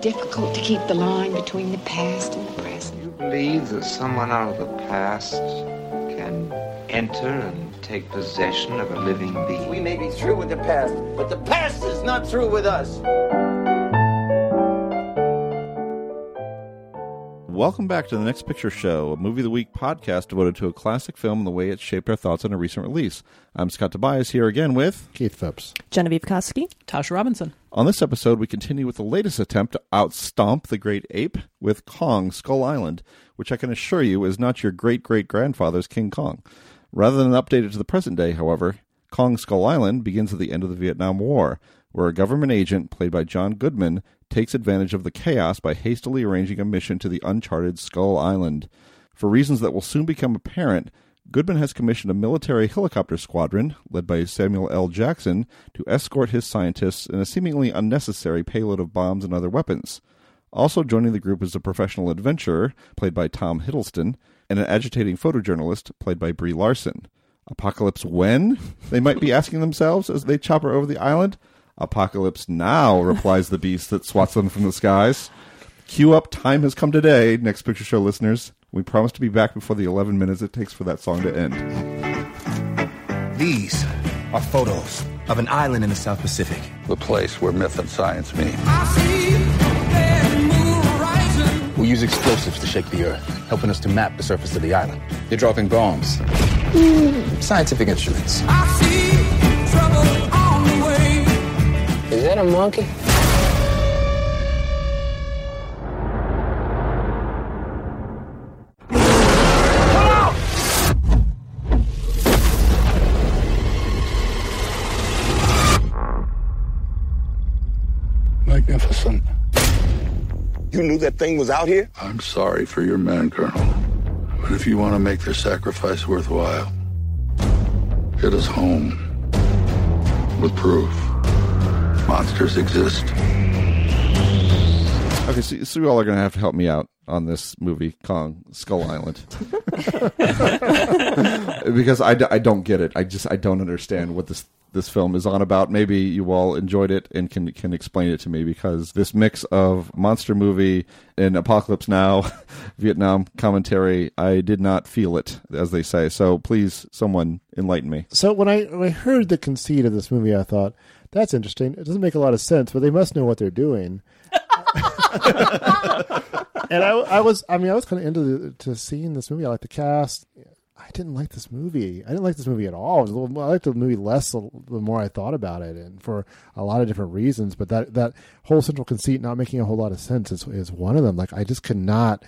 difficult to keep the line between the past and the present. You believe that someone out of the past can enter and take possession of a living being? We may be through with the past, but the past is not through with us. Welcome back to the Next Picture Show, a movie of the week podcast devoted to a classic film and the way it shaped our thoughts on a recent release. I'm Scott Tobias here again with Keith Phipps. Genevieve Koski. Tasha Robinson. On this episode, we continue with the latest attempt to outstomp the great ape with Kong Skull Island, which I can assure you is not your great great grandfather's King Kong. Rather than update it to the present day, however, Kong Skull Island begins at the end of the Vietnam War, where a government agent, played by John Goodman, takes advantage of the chaos by hastily arranging a mission to the uncharted Skull Island. For reasons that will soon become apparent, Goodman has commissioned a military helicopter squadron, led by Samuel L. Jackson, to escort his scientists in a seemingly unnecessary payload of bombs and other weapons. Also joining the group is a professional adventurer, played by Tom Hiddleston, and an agitating photojournalist, played by Brie Larson. Apocalypse when? They might be asking themselves as they chopper over the island. Apocalypse now, replies the beast that swats them from the skies. Cue up Time Has Come Today, Next Picture Show listeners. We promise to be back before the 11 minutes it takes for that song to end. These are photos of an island in the South Pacific. The place where myth and science meet. We use explosives to shake the earth, helping us to map the surface of the island. You're dropping bombs. Scientific instruments. Is that a monkey? Magnificent. You knew that thing was out here? I'm sorry for your men, Colonel. But if you want to make their sacrifice worthwhile, get us home with proof. Monsters exist. Okay, so, so you all are going to have to help me out on this movie, Kong Skull Island, because I, d- I don't get it. I just I don't understand what this this film is on about. Maybe you all enjoyed it and can can explain it to me because this mix of monster movie and apocalypse now, Vietnam commentary, I did not feel it, as they say. So please, someone enlighten me. So when I when I heard the conceit of this movie, I thought that's interesting. It doesn't make a lot of sense, but they must know what they're doing. and I, I was, I mean, I was kind of into the, to seeing this movie. I like the cast. I didn't like this movie. I didn't like this movie at all. Little, I liked the movie less the more I thought about it, and for a lot of different reasons. But that that whole central conceit not making a whole lot of sense is is one of them. Like I just could not.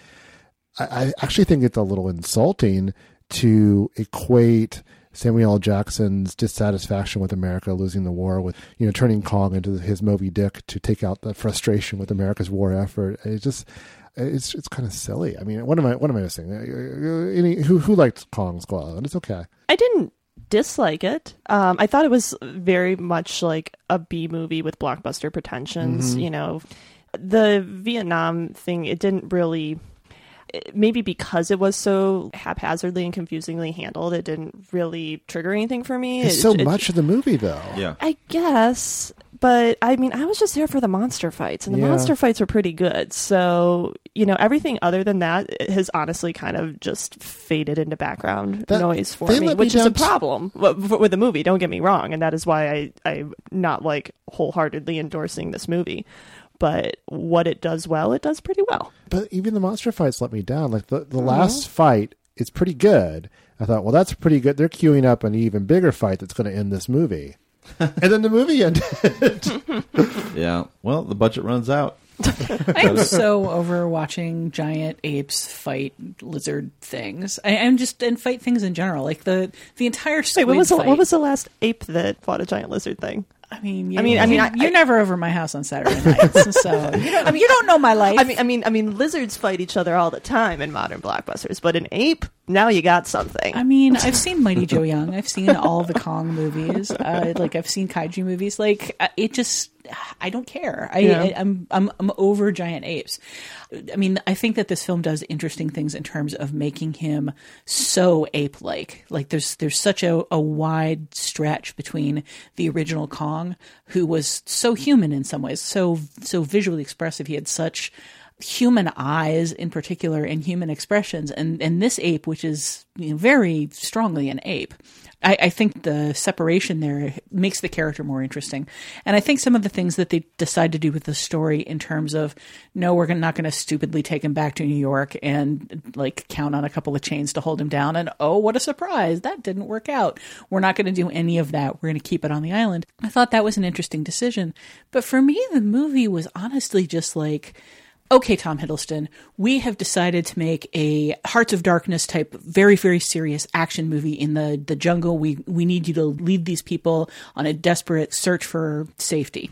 I, I actually think it's a little insulting to equate Samuel L. Jackson's dissatisfaction with America losing the war with you know turning Kong into his Moby Dick to take out the frustration with America's war effort. It just it's it's kind of silly. I mean, what am I what am I missing? Any who who liked Kong Skull Island? It's okay. I didn't dislike it. Um, I thought it was very much like a B movie with blockbuster pretensions. Mm-hmm. You know, the Vietnam thing. It didn't really. Maybe because it was so haphazardly and confusingly handled, it didn't really trigger anything for me. It's It- so it- much of the movie, though. Yeah. I guess, but I mean, I was just there for the monster fights, and the Yeah. monster fights were pretty good. So, you know, everything other than that has honestly kind of just faded into background That- noise for me, let me which is a down t- problem w- with the movie. Don't get me wrong, and that is why I I'm not like wholeheartedly endorsing this movie. But what it does well, it does pretty well. But even the monster fights let me down. Like the the uh-huh. last fight it's pretty good. I thought, well, that's pretty good. They're queuing up an even bigger fight that's going to end this movie. and then the movie ended. Yeah. Well, the budget runs out. I am so over watching giant apes fight lizard things. I, I'm just and fight things in general. Like the the entire Wait, what was the, what was the last ape that fought a giant lizard thing? I mean, you, I mean- I mean, you, I- you're I- never over my house on Saturday nights, so you don't, you don't know my life. I mean, I mean, I mean, lizards fight each other all the time in modern blockbusters, but an ape, now you got something. I mean, I've seen Mighty Joe Young. I've seen all the Kong movies. Uh, like I've seen kaiju movies. Like uh, it just, I don't care. I, Yeah. I I'm I'm I'm over giant apes. I mean, I think that this film does interesting things in terms of making him so ape-like. Like there's there's such a, a wide stretch between the original Kong, who was so human in some ways, so so visually expressive. He had such human eyes in particular and human expressions and and this ape which is you know, very strongly an ape I, I think the separation there makes the character more interesting. And i think some of the things that they decide to do with the story in terms of no we're not going to stupidly take him back to new york and like count on a couple of chains to hold him down and oh what a surprise that didn't work out. We're not going to do any of that. We're going to keep it on the island. I thought that was an interesting decision. But for me the movie was honestly just like okay, Tom Hiddleston, we have decided to make a Hearts of Darkness type, very, very serious action movie in the, the jungle. We, we need you to lead these people on a desperate search for safety.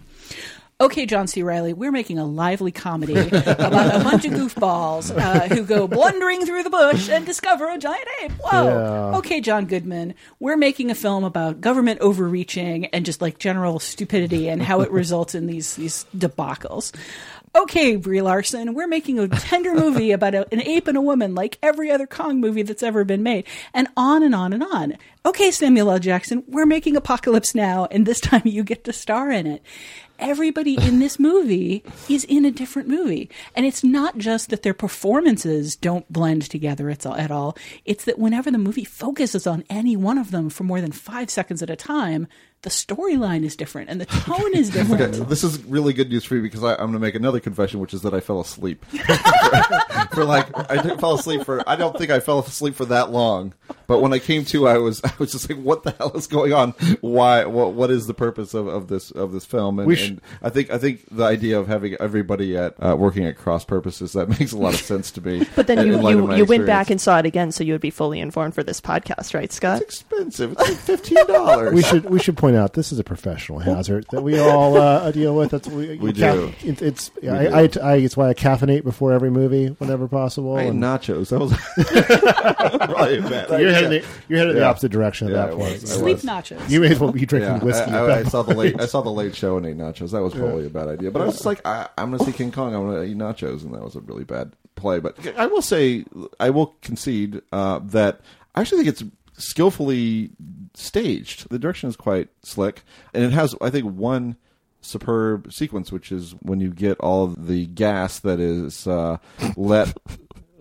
Okay, John C. Reilly, we're making a lively comedy about a bunch of goofballs uh, who go blundering through the bush and discover a giant ape. Whoa. Yeah. Okay, John Goodman, we're making a film about government overreaching and just like general stupidity and how it results in these these debacles. Okay, Brie Larson, we're making a tender movie about a, an ape and a woman like every other Kong movie that's ever been made. And on and on and on. Okay, Samuel L. Jackson, we're making Apocalypse Now, and this time you get to star in it. Everybody in this movie is in a different movie. And it's not just that their performances don't blend together at all, at all. It's that whenever the movie focuses on any one of them for more than five seconds at a time, the storyline is different and the tone is different. Okay, this is really good news for you because I, I'm going to make another confession, which is that I fell asleep for like I didn't fall asleep for. I don't think I fell asleep for that long, but when I came to, I was I was just like, "What the hell is going on? Why? What? What is the purpose of, of this of this film?" And, sh- and I think I think the idea of having everybody at uh, working at cross purposes that makes a lot of sense to me. but then in- you, in you, you went back and saw it again, so you would be fully informed for this podcast, right, Scott? It's expensive. It's like fifteen dollars. we should we should point out this is a professional hazard that we all uh, deal with. That's we, We ca- do. It, it's We I, do. I, I it's why I caffeinate before every movie whenever possible. I and- nachos. That was probably a bad you're idea. heading the, you're heading the opposite direction at Yeah, that I point. was. Sleep was. nachos. You may as well be drinking Yeah, whiskey. I, I, I saw the late. I saw the late show and ate nachos. That was probably a bad idea. But I was just like, I, I'm going to see King Kong. I'm going to eat nachos, and that was a really bad play. But I will say, I will concede uh, that I actually think it's skillfully staged. The direction is quite slick, and it has, I think, one superb sequence, which is when you get all of the gas that is uh, let.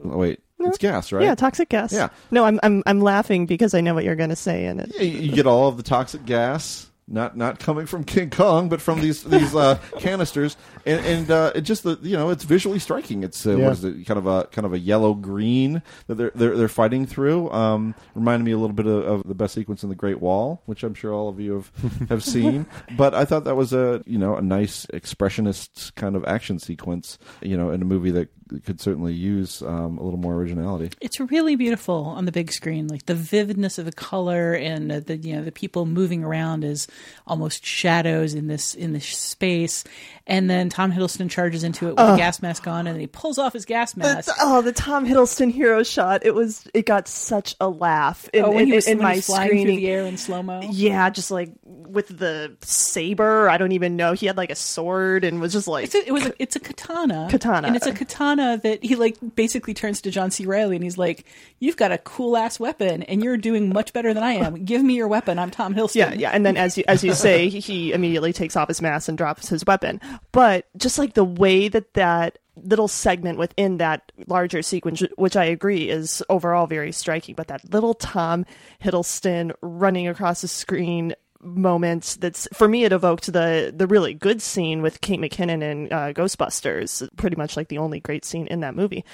oh, wait, it's gas, right? Yeah, toxic gas. Yeah. No, I'm I'm I'm laughing because I know what you're going to say in it. Yeah, you you get all of the toxic gas, not not coming from King Kong, but from these these uh, canisters, and and uh, it just the you know it's visually striking. It's uh, Yeah. what is it kind of a kind of a yellow green that they're they're, they're fighting through. Um, reminded me a little bit of, of the best sequence in the Great Wall, which I'm sure all of you have have seen. But I thought that was a you know a nice expressionist kind of action sequence. You know, in a movie that could certainly use um, a little more originality. It's really beautiful on the big screen, like the vividness of the color and uh, the you know the people moving around as almost shadows in this in this space. And then Tom Hiddleston charges into it with a gas mask on, and then he pulls off his gas mask. The- oh, the Tom Hiddleston hero shot! It was it got such a laugh in, oh, when in, he was, in when my he's flying through the air in slow mo. Yeah, just like with the saber. I don't even know. He had like a sword and was just like It's a, it was a, it's a katana. Katana. And it's a katana that he like basically turns to John C. Reilly and he's like, "You've got a cool ass weapon, and you're doing much better than I am. Give me your weapon. I'm Tom Hiddleston." Yeah, yeah, and then as you as you say, he immediately takes off his mask and drops his weapon. But just like the way that that little segment within that larger sequence, which I agree is overall very striking, but that little Tom Hiddleston running across the screen moments that's for me it evoked the the really good scene with Kate McKinnon in uh, Ghostbusters pretty much like the only great scene in that movie.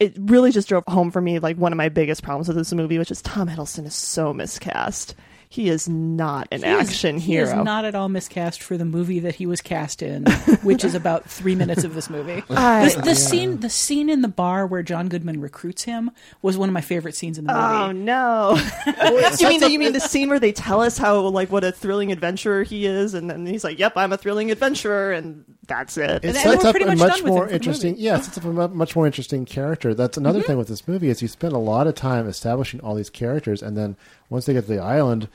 It really just drove home for me like one of my biggest problems with this movie which is Tom Hiddleston is so miscast he is not an He is- action he hero is not at all miscast for the movie that he was cast in, which is about three minutes of this movie. I- the the scene, the scene in the bar where John Goodman recruits him, was one of my favorite scenes in the oh, movie. Oh no! you mean the, you mean the scene where they tell us how like what a thrilling adventurer he is, and then he's like, "Yep, I'm a thrilling adventurer," and that's it. It And sets up a much much more him for the interesting. movie. Yeah, it sets up a much more interesting character. That's another mm-hmm. thing with this movie is you spend a lot of time establishing all these characters, and then once they get to the island,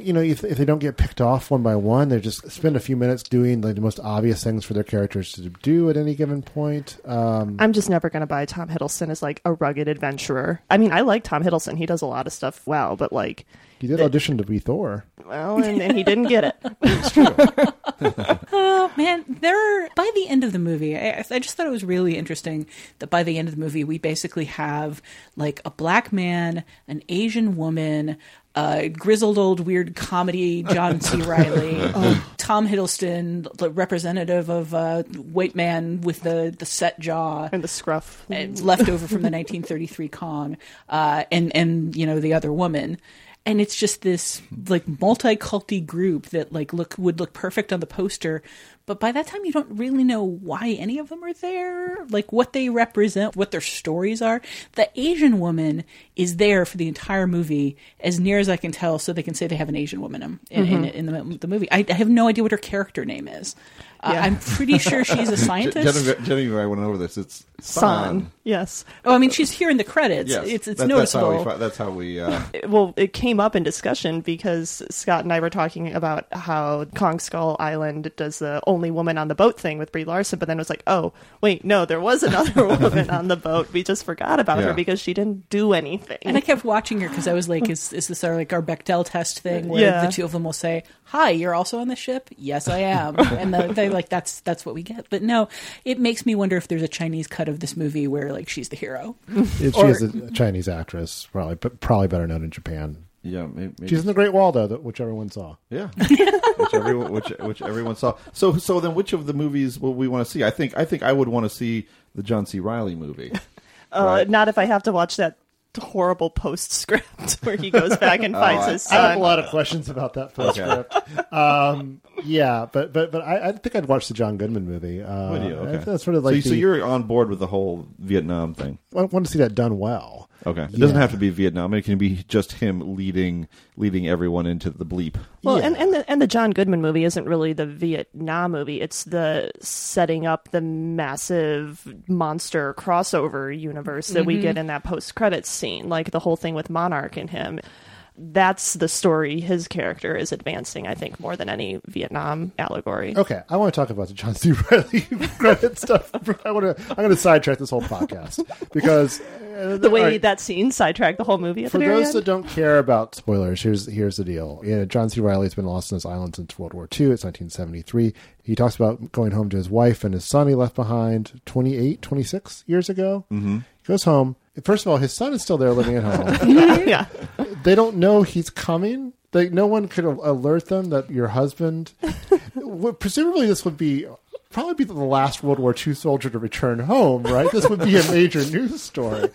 you know, if, if they don't get picked off one by one, they just spend a few minutes doing like the most obvious things for their characters to do at any given point. Um, I'm just never going to buy Tom Hiddleston as like a rugged adventurer. I mean, I like Tom Hiddleston. He does a lot of stuff well, but like, he did audition to be Thor. well, and, and he didn't get it. Oh man, there. By the end of the movie, I, I just thought it was really interesting that by the end of the movie, we basically have like a black man, an Asian woman, a grizzled old weird comedy John C. Reilly, Tom Hiddleston, the representative of uh, white man with the the set jaw and the scruff, and left over from the 1933 Kong, uh, and and you know the other woman. And it's just this like multi-culty group that like look would look perfect on the poster, but by that time you don't really know why any of them are there, like what they represent, what their stories are. The Asian woman is there for the entire movie, as near as I can tell, so they can say they have an Asian woman in, in, in, in the, the movie. I, I have no idea what her character name is. Uh, Yeah. I'm pretty sure she's a scientist. Jenny, Genevieve and I went over this. It's Son. San. Yes. Oh, I mean, she's here in the credits. Yes, It's it's That- noticeable. That's how we. That's how we uh, well, it came up in discussion because Scott and I were talking about how Kong Skull Island does the only woman on the boat thing with Brie Larson, but then it was like, oh, wait, no, there was another woman on the boat. We just forgot about Yeah. her because she didn't do anything. And I kept watching her because I was like, "Is is this our like our Bechdel test thing where Yeah. the two of them will say, "Hi, you're also on the ship." Yes, I am, and the, they like that's that's what we get. But no, it makes me wonder if there's a Chinese cut of this movie where like she's the hero. If she is a Chinese actress, probably, but probably better known in Japan. Yeah, maybe, she's in the Great Wall, though, that, which everyone saw. Yeah, which everyone which which everyone saw. So so then, which of the movies will we want to see? I think I think I would want to see the John C. Reilly movie. Uh, Right. Not if I have to watch that horrible postscript where he goes back and Oh, finds I- his I have son. a lot of questions about that postscript. um, yeah, but but but I, I think I'd watch the John Goodman movie. Uh, Would you? Okay. That's sort of so, like you- so the- you're on board with the whole Vietnam thing. I want to see that done well. Okay, it doesn't Yeah. have to be Vietnam. It can be just him leading leading everyone into the bleep. Well, and and the, and the John Goodman movie isn't really the Vietnam movie. It's the setting up the massive monster crossover universe that we Mhm. get in that post credits scene, like the whole thing with Monarch and him. That's the story his character is advancing, I think, more than any Vietnam allegory. Okay, I want to talk about the John C. Reilly credit stuff. I want to. I'm going to sidetrack this whole podcast because uh, The way all right, that scene sidetracked the whole movie at for the very those end. that don't care about spoilers, here's here's the deal. Yeah, John C. Reilly's been lost on this island since World War II. It's 1973. He talks about going home to his wife and his son he left behind 28, 26 years ago. Mm-hmm. He goes home. First of all, his son is still there living at home. yeah. They don't know he's coming. They, no one could alert them that your husband. presumably, this would be probably be the last World War II soldier to return home, right? This would be a major news story.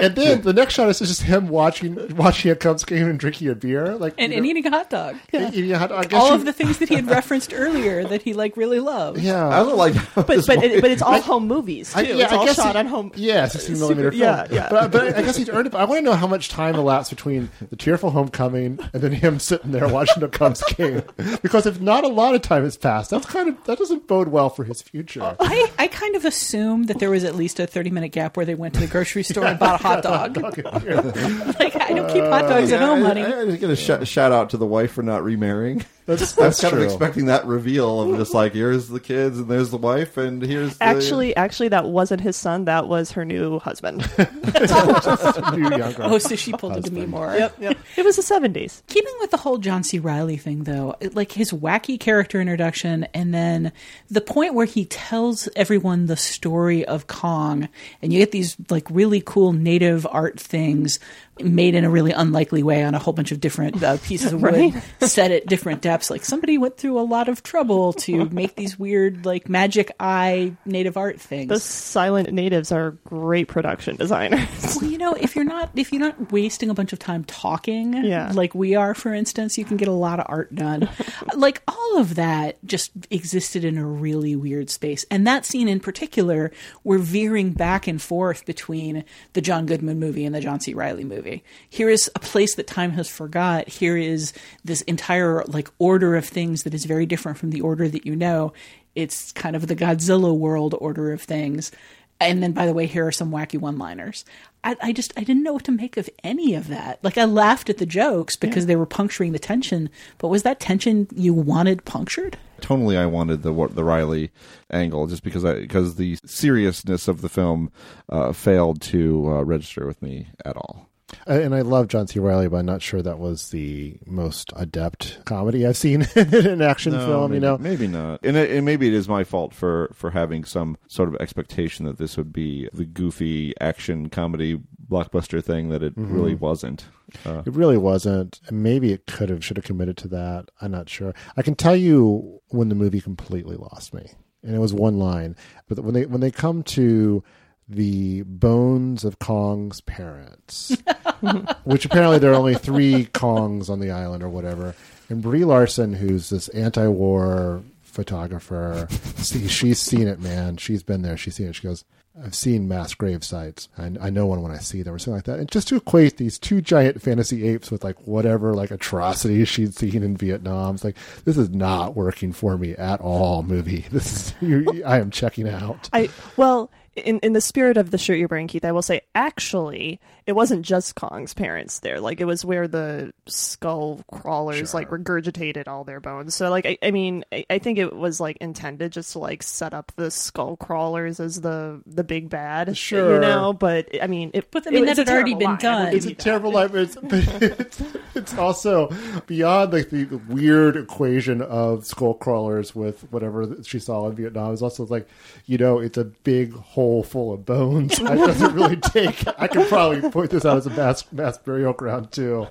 And then the next shot is just him watching watching a Cubs game and drinking a beer, like And, and know, eating a hot dog. eating a hot dog. I guess All you- of the things that he had referenced earlier that he like really loved. Yeah, I don't like. but but it, but it's all home movies too. I- yeah, it's I all guess shot he- on home. Yeah, 16 millimeter film. Yeah, yeah. But, but I guess he's earned it. I want to know how much time elapsed between the tearful homecoming and then him sitting there watching the Cubs game. Because if not a lot of time has passed, that's kind of that doesn't bode well for his future. Uh, I, I kind of assumed that there was at least a 30 minute gap where they went to the grocery store and bought a hot dog. like, I don't keep hot dogs at uh, Yeah, home, I- honey. I, I, get a sh- shout out to the wife for not remarrying. That's, I that's was kind true. of expecting that reveal of just like here's the kids and there's the wife and here's the, Actually, actually, that wasn't his son. That was her new husband. New Oh, so she pulled it to me more. yep, yep. It was the seventies. Keeping with the whole John C. Reilly thing, though, it- like his wacky character introduction, and then the point where he tells everyone the story of Kong, and you get these like really cool native art things made in a really unlikely way on a whole bunch of different uh, pieces of wood Right. set at different depths. Like somebody went through a lot of trouble to make these weird like magic eye native art things. The silent natives are great production designers. Well, you know, if you're not if you're not wasting a bunch of time talking, Yeah. like we are, for instance, you can get a lot of art done. like all of that just existed in a really weird space, and that scene in particular, we're veering back and forth between the John Goodman movie and the John C. Reilly movie. Here is a place that time has forgot. Here is this entire like order of things that is very different from the order that you know It's kind of the Godzilla world order of things. And then, by the way, here are some wacky one liners. I, I, just I didn't know what to make of any of that. Like I laughed at the jokes because yeah. they were puncturing the tension, but was that tension you wanted punctured? Totally, I wanted the the Reilly angle just because I because the seriousness of the film uh, failed to uh, register with me at all. And I love John C. Reilly, but I'm not sure that was the most adept comedy I've seen in an action no, film. Maybe, you know, maybe not. And, it, and, maybe it is my fault for for having some sort of expectation that this would be the goofy action comedy blockbuster thing that it mm-hmm. really wasn't. Uh, it really wasn't. Maybe it could have should have committed to that. I'm not sure. I can tell you when the movie completely lost me, and it was one line. But when they when they come to the bones of Kong's parents, which apparently there are only three Kongs on the island or whatever. And Brie Larson, who's this anti-war photographer, see, she's seen it, man. She's been there. She's seen it. She goes, I've seen mass grave sites. I, I know one when I see them or something like that. And just to equate these two giant fantasy apes with like whatever like atrocities she'd seen in Vietnam, it's like this is not working for me at all. Movie, this is I am checking out. I well in in the spirit of the shirt you're wearing, Keith, I will say actually it wasn't just Kong's parents there. Like it was where the skull crawlers sure. like regurgitated all their bones. So like I, I mean I, I, think it was like intended just to like set up the skull crawlers as the the big bad. Sure, you know. But I mean, it, but I mean that had already been line. done. It's a terrible line, but it's, but it's, it's also beyond like the weird equation of skull crawlers with whatever she saw in Vietnam. It's also like you know it's a big hole hole full of bones. It doesn't really take. I could probably point this out as a mass mass burial ground too.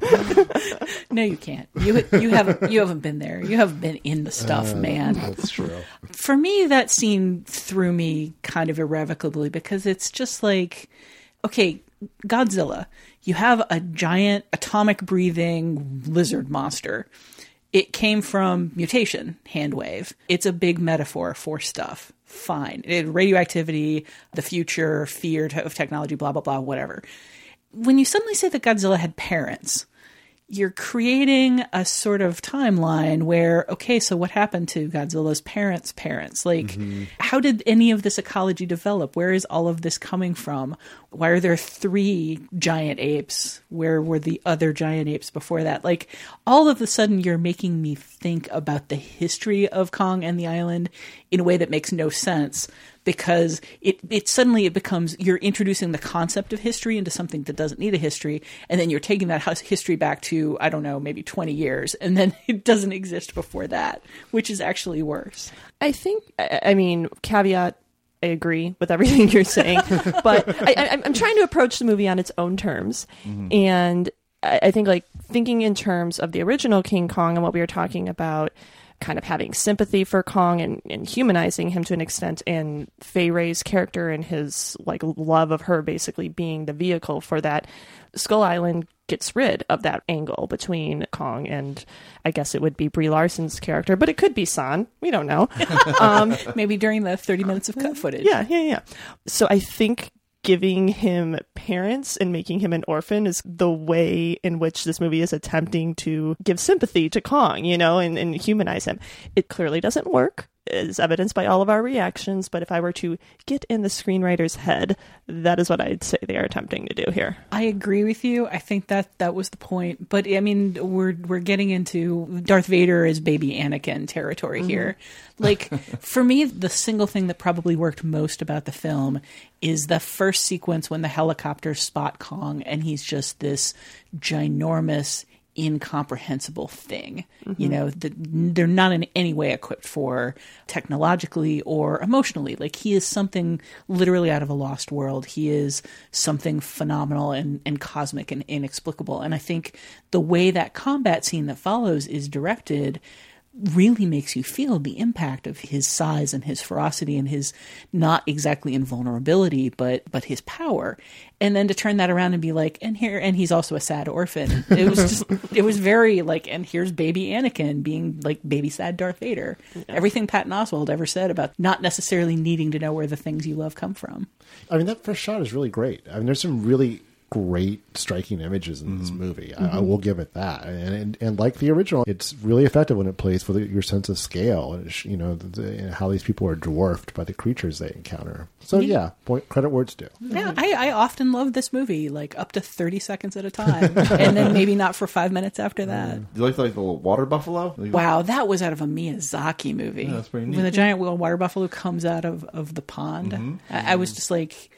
no, you can't. You you haven't you haven't been there. You haven't been in the stuff, uh, man. That's true. For me, that scene threw me kind of irrevocably because it's just like, okay, Godzilla. You have a giant atomic breathing lizard monster. It came from mutation, hand wave. It's a big metaphor for stuff fine. It, radioactivity, the future, fear of technology, blah, blah, blah, whatever. When you suddenly say that Godzilla had parents, you're creating a sort of timeline where okay so what happened to godzilla's parents parents? Like mm-hmm. how did any of this ecology develop? Where is all of this coming from? Why are there three giant apes? Where were the other giant apes before that? Like all of a sudden you're making me think about the history of kong and the island in a way that makes no sense because it, it suddenly it becomes you're introducing the concept of history into something that doesn't need a history and then you're taking that history back to i don't know maybe 20 years and then it doesn't exist before that which is actually worse i think i mean caveat I agree with everything you're saying, but I, am trying to approach the movie on its own terms, mm-hmm. and I, I think like thinking in terms of the original King Kong and what we were talking about, kind of having sympathy for Kong and, and humanizing him to an extent, and Fay Wray's character and his like love of her basically being the vehicle for that. Skull Island gets rid of that angle between Kong and I guess it would be Brie Larson's character, but it could be San. We don't know. Um, Maybe during the 30 minutes of cut footage. Yeah, yeah, yeah. So I think giving him parents and making him an orphan is the way in which this movie is attempting to give sympathy to Kong, you know, and, and humanize him. It clearly doesn't work is evidenced by all of our reactions, but if I were to get in the screenwriter's head, that is what I'd say they are attempting to do here. I agree with you. I think that that was the point. But I mean, we're we're getting into Darth Vader is baby Anakin territory mm-hmm. here. Like for me, the single thing that probably worked most about the film is the first sequence when the helicopters spot Kong and he's just this ginormous incomprehensible thing. Mm-hmm. You know, the, they're not in any way equipped for technologically or emotionally. Like he is something literally out of a lost world. He is something phenomenal and, and cosmic and inexplicable. And I think the way that combat scene that follows is directed really makes you feel the impact of his size and his ferocity and his not exactly invulnerability but but his power. And then to turn that around and be like and here and he's also a sad orphan. It was just it was very like and here's baby anakin being like baby sad darth vader. Yeah. everything patton oswalt ever said about not necessarily needing to know where the things you love come from. I mean that first shot is really great. I mean there's some really great, striking images in this Mm-hmm. movie. I, I will give it that. And, and and like the original, it's really effective when it plays with your sense of scale and it's, you know the, the, how these people are dwarfed by the creatures they encounter. So Yeah. yeah, point credit where it's due. Yeah, I, I often love this movie, like up to 30 seconds at a time, and then maybe not for five minutes after that. Do you like like the little water buffalo? Wow, that was out of a Miyazaki movie. Yeah, that's pretty neat. When the giant wheel water buffalo comes out of, of the pond, Mm-hmm. I, I was just like,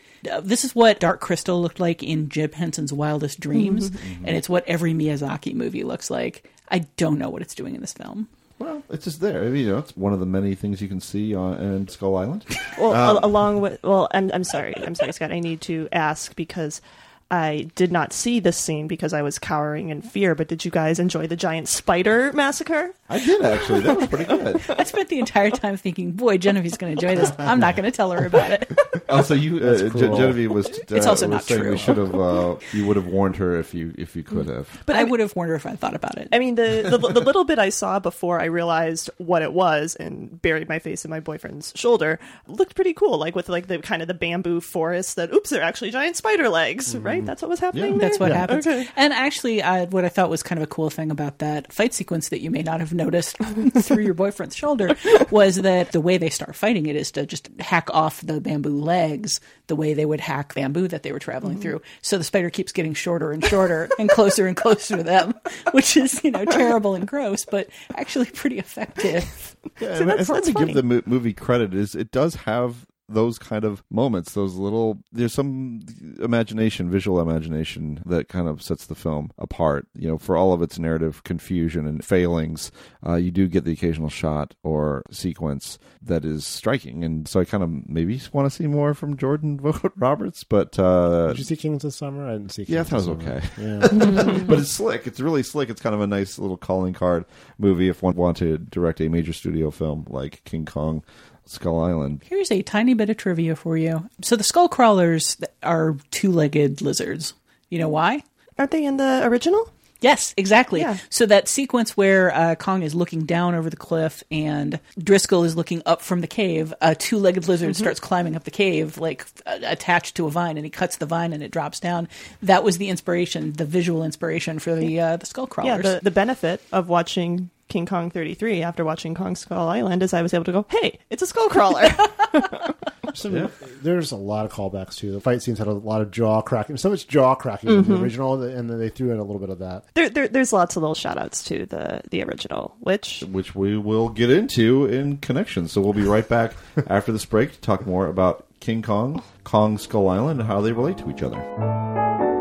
this is what Dark Crystal looked like in Jim Henson's Wildest Dreams, Mm-hmm. and it's what every Miyazaki movie looks like. I don't know what it's doing in this film. Well, it's just there. I mean, you know, it's one of the many things you can see on in Skull Island. Well, Um, along with well, I'm I'm sorry, I'm sorry, Scott. I need to ask because I did not see this scene because I was cowering in fear. But did you guys enjoy the giant spider massacre? I did actually. That was pretty good. I spent the entire time thinking, boy, Genevieve's going to enjoy this. I'm not going to tell her about it. Also, you, uh, Gen- cruel. Genevieve was. Uh, It's also was not saying true. We should have. Uh, you would have warned her if you if you could have. But I, would have warned her if I thought about it. I mean, the, the the little bit I saw before I realized what it was and buried my face in my boyfriend's shoulder looked pretty cool. Like with like the kind of the bamboo forest that oops, they're actually giant spider legs, right? That's what was happening. That's there? what happened. Okay. And actually, uh, what I thought was kind of a cool thing about that fight sequence that you may not have noticed through your boyfriend's shoulder was that the way they start fighting it is to just hack off the bamboo legs the way they would hack bamboo that they were traveling mm-hmm. through. So the spider keeps getting shorter and shorter and closer and closer to them, which is, you know, terrible and gross, but actually pretty effective. Yeah, So and I that's- think that's to funny. give the mo- movie credit is it does have those kind of moments, those little. There's some imagination, visual imagination that kind of sets the film apart. You know, for all of its narrative confusion and failings, uh, you do get the occasional shot or sequence that is striking, and so I kind of maybe want to see more from Jordan Vogt Roberts, but. Uh, Did you see Kings this summer? I didn't see. Kings yeah, I thought it was okay. Yeah. but it's slick. It's really slick. It's kind of a nice little calling card movie if one wanted to direct a major studio film like King Kong Skull Island. Here's a tiny bit of trivia for you. So the skull crawlers are two legged lizards. You know why? Aren't they in the original? Yes, exactly. Yeah. So that sequence where uh, Kong is looking down over the cliff and Driscoll is looking up from the cave, a two-legged lizard Mm-hmm. starts climbing up the cave, like uh, attached to a vine, and he cuts the vine and it drops down. That was the inspiration, the visual inspiration for the uh, the skull crawlers. Yeah, crawlers. the, the benefit of watching King Kong 33 after watching Kong Skull Island is I was able to go, hey, it's a skull crawler. Some, There's a lot of callbacks too. The fight scenes had a lot of jaw cracking. So much jaw cracking in the Mhm. original, and then they threw in a little bit of that. there, there, there's lots of little shout outs to the, the original, which Which we will get into in connection. So we'll be right back after this break to talk more about King Kong, Kong Skull Island, and how they relate to each other.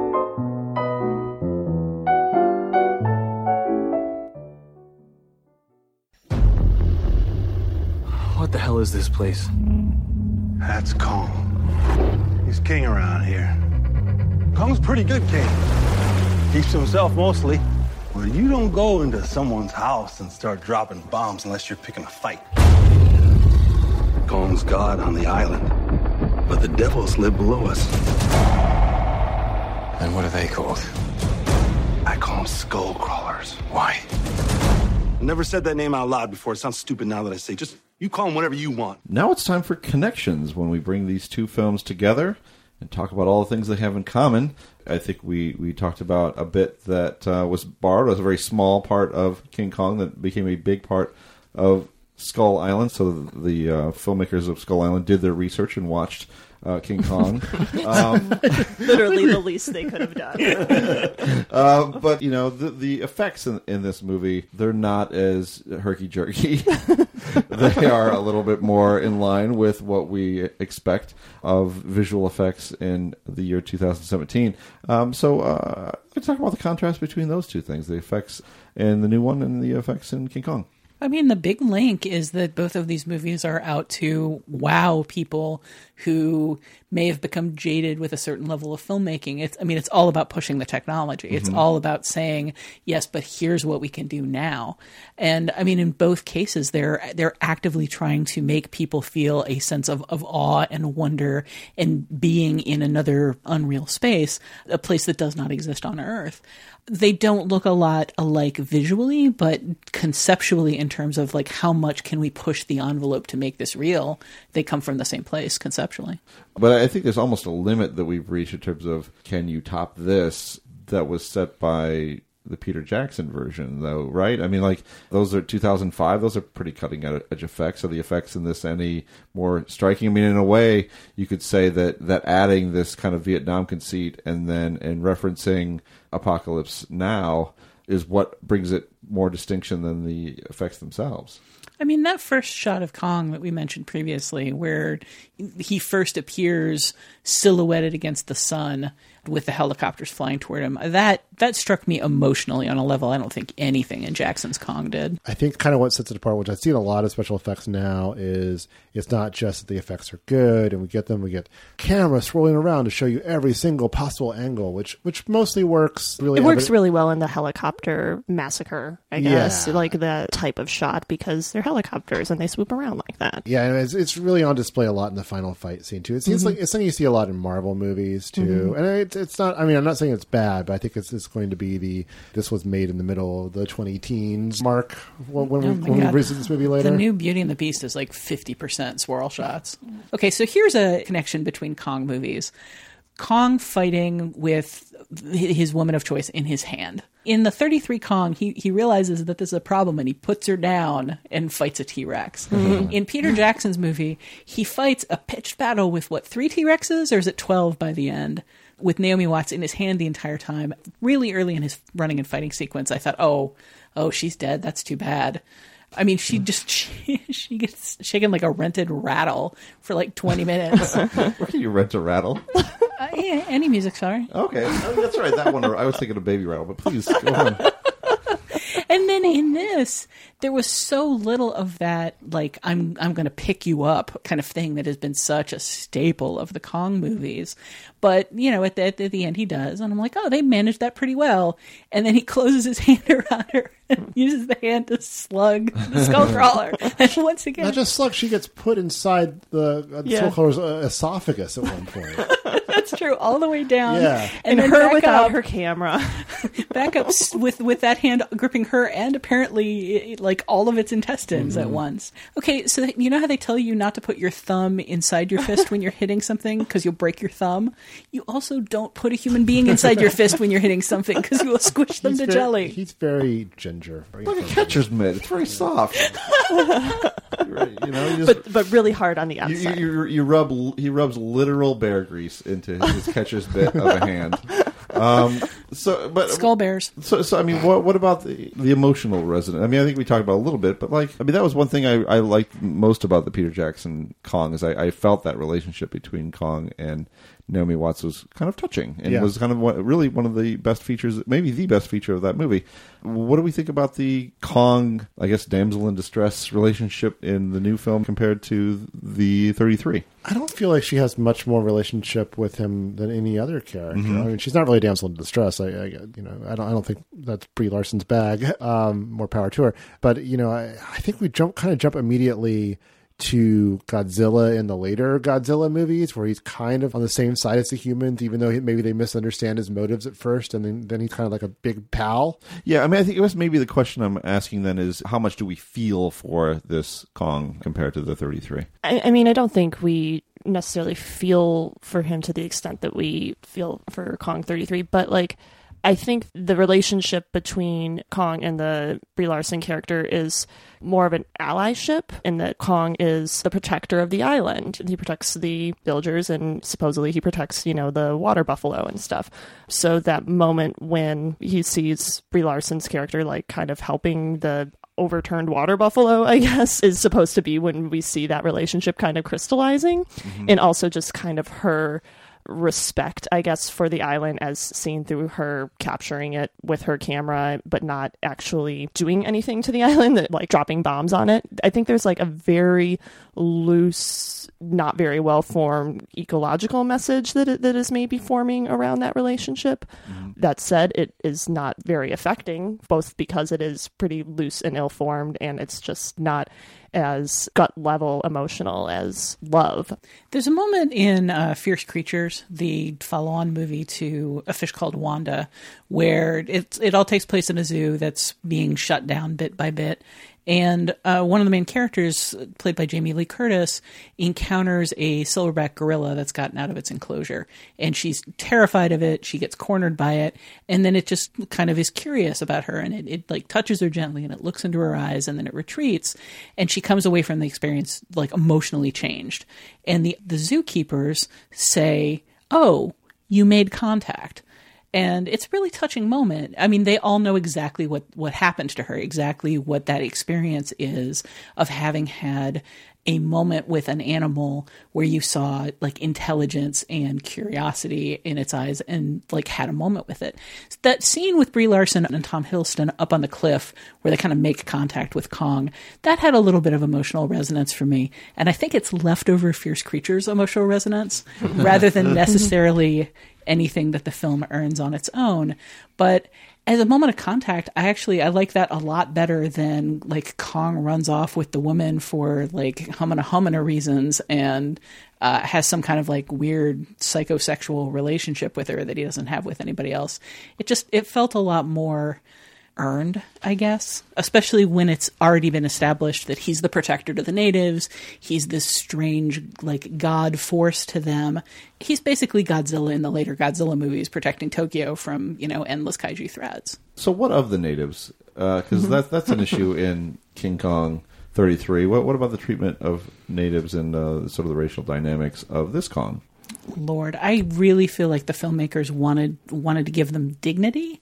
What the hell is this place? That's Kong. He's king around here. Kong's pretty good king. Keeps to himself mostly. Well, you don't go into someone's house and start dropping bombs unless you're picking a fight. Kong's god on the island, but the devils live below us. And what are they called? I call them skull crawlers. Why? I never said that name out loud before. It sounds stupid now that I say. Just you call them whatever you want. Now it's time for connections when we bring these two films together and talk about all the things they have in common. I think we, we talked about a bit that uh, was borrowed as a very small part of King Kong that became a big part of Skull Island. So the, the uh, filmmakers of Skull Island did their research and watched uh, King Kong. um, literally the least they could have done. uh, but you know the the effects in, in this movie they're not as herky jerky. they are a little bit more in line with what we expect of visual effects in the year 2017. Um, so uh, let's talk about the contrast between those two things: the effects in the new one and the effects in King Kong. I mean, the big link is that both of these movies are out to wow people who may have become jaded with a certain level of filmmaking. It's, I mean, it's all about pushing the technology. It's Mhm. all about saying, yes, but here's what we can do now. And I mean, in both cases, they're, they're actively trying to make people feel a sense of, of awe and wonder and being in another unreal space, a place that does not exist on Earth. They don't look a lot alike visually, but conceptually in terms of like how much can we push the envelope to make this real, they come from the same place conceptually. But I think there's almost a limit that we've reached in terms of can you top this that was set by the Peter Jackson version, though, right? I mean, like those are 2005; those are pretty cutting edge effects. Are the effects in this any more striking? I mean, in a way, you could say that that adding this kind of Vietnam conceit and then and referencing Apocalypse Now is what brings it more distinction than the effects themselves. I mean, that first shot of Kong that we mentioned previously, where he first appears silhouetted against the sun with the helicopters flying toward him, that that struck me emotionally on a level I don't think anything in Jackson's Kong did. I think kind of what sets it apart, which I see in a lot of special effects now, is it's not just that the effects are good and we get them, we get camera swirling around to show you every single possible angle, which which mostly works really. It works really well in the helicopter massacre, I guess, Yeah. like that type of shot because they're helicopters and they swoop around like that. Yeah, and it's, it's really on display a lot in the final fight scene too. It seems Mhm. like it's something you see a lot in Marvel movies too, Mhm. and it's it's not. I mean, I'm not saying it's bad, but I think it's it's going to be the this was made in the middle of the 20 teens mark when, when, Oh we, my when we visit this movie later. The new Beauty and the Beast is like 50% swirl shots. Okay, so here's a connection between Kong movies. Kong fighting with his woman of choice in his hand. In the 33 Kong, he, he realizes that this is a problem and he puts her down and fights a T Rex. Mhm. In Peter Jackson's movie, he fights a pitched battle with what, three T Rexes or is it 12 by the end? With Naomi Watts in his hand the entire time. Really early in his running and fighting sequence, I thought, oh, oh, she's dead. That's too bad. I mean, she just she, she gets shaken like a rented rattle for like twenty minutes. uh, Where can you rent a rattle? yeah, any music, sorry. Okay, oh, that's right. That one. I was thinking of Baby Rattle, but please go on. And then in this, there was so little of that, like I'm I'm going to pick you up kind of thing that has been such a staple of the Kong movies. But you know, at the, at the end, he does, and I'm like, oh, they managed that pretty well. And then he closes his hand around her and uses the hand to slug the skull crawler. And once again, Not just slug, she gets put inside the uh, Yeah. Skullcrawler's uh, esophagus at one point. That's true, all the way down. Yeah. and, And her without up, her camera. back up with with that hand gripping her and apparently like all of its intestines at once. Okay, so you know how they tell you not to put your thumb inside your fist when you're hitting something because you'll break your thumb. You also don't put a human being inside your fist when you're hitting something because you will squish them He's to very- jelly. He's very ginger. Very Like a catcher's mitt. It's very soft. you know, just, but but really hard on the outside. you, you, you rub he rubs literal bear grease into his catcher's mitt of a hand. Um, so, but Skull bears. So, so I mean, what what about the the emotional resonance? I mean, I think we talked about it a little bit, but like, I mean, that was one thing I, I liked most about the Peter Jackson Kong is I, I felt that relationship between Kong and Naomi Watts was kind of touching and Yeah. was kind of what, really one of the best features, maybe the best feature of that movie. What do we think about the Kong, I guess, damsel in distress relationship in the new film compared to the 33? I don't feel like she has much more relationship with him than any other character. Mhm. I mean, she's not really a damsel in distress. I, I you know, I don't, I don't think that's Brie Larson's bag. Um, more power to her. But you know, I, I think we jump, kind of jump immediately to Godzilla in the later Godzilla movies, where he's kind of on the same side as the humans, even though he, maybe they misunderstand his motives at first, and then then he's kind of like a big pal. Yeah, I mean, I think it was maybe the question I'm asking then is how much do we feel for this Kong compared to the 33? I, I mean, I don't think we necessarily feel for him to the extent that we feel for Kong 33, but like, I think the relationship between Kong and the Brie Larson character is more of an allyship, in that Kong is the protector of the island. He protects the villagers, and supposedly he protects, you know, the water buffalo and stuff. So that moment when he sees Brie Larson's character, like, kind of helping the overturned water buffalo, I guess, is supposed to be when we see that relationship kind of crystallizing. Mm-hmm. And also just kind of her respect, I guess, for the island as seen through her capturing it with her camera, but not actually doing anything to the island, like dropping bombs on it. I think there's like a very loose, not very well formed ecological message that that is maybe forming around that relationship. Mm-hmm. That said, it is not very affecting, both because it is pretty loose and ill formed, and it's just not as gut level emotional as love. There's a moment in uh, Fierce Creatures, the follow-on movie to A Fish Called Wanda, where it it all takes place in a zoo that's being shut down bit by bit, And uh, one of the main characters, played by Jamie Lee Curtis, encounters a silverback gorilla that's gotten out of its enclosure. And she's terrified of it. She gets cornered by it. And then it just kind of is curious about her. And it, it like touches her gently and it looks into her eyes and then it retreats. And she comes away from the experience like emotionally changed. And the, the zookeepers say, Oh, you made contact and it's a really touching moment. I mean, they all know exactly what what happened to her, exactly what that experience is of having had a moment with an animal where you saw like intelligence and curiosity in its eyes and like had a moment with it. That scene with Brie Larson and Tom Hiddleston up on the cliff where they kind of make contact with Kong, that had a little bit of emotional resonance for me. And I think it's leftover Fierce Creatures emotional resonance rather than necessarily anything that the film earns on its own. But as a moment of contact, I actually I like that a lot better than like Kong runs off with the woman for like humana humana reasons and uh, has some kind of like weird psychosexual relationship with her that he doesn't have with anybody else. It just it felt a lot more earned, I guess, especially when it's already been established that he's the protector to the natives. He's this strange, like, god force to them. He's basically Godzilla in the later Godzilla movies, protecting Tokyo from, you know, endless kaiju threats. So, what of the natives? Because uh, that's that's an issue in King Kong 33. What, what about the treatment of natives and uh, sort of the racial dynamics of this Kong? Lord, I really feel like the filmmakers wanted wanted to give them dignity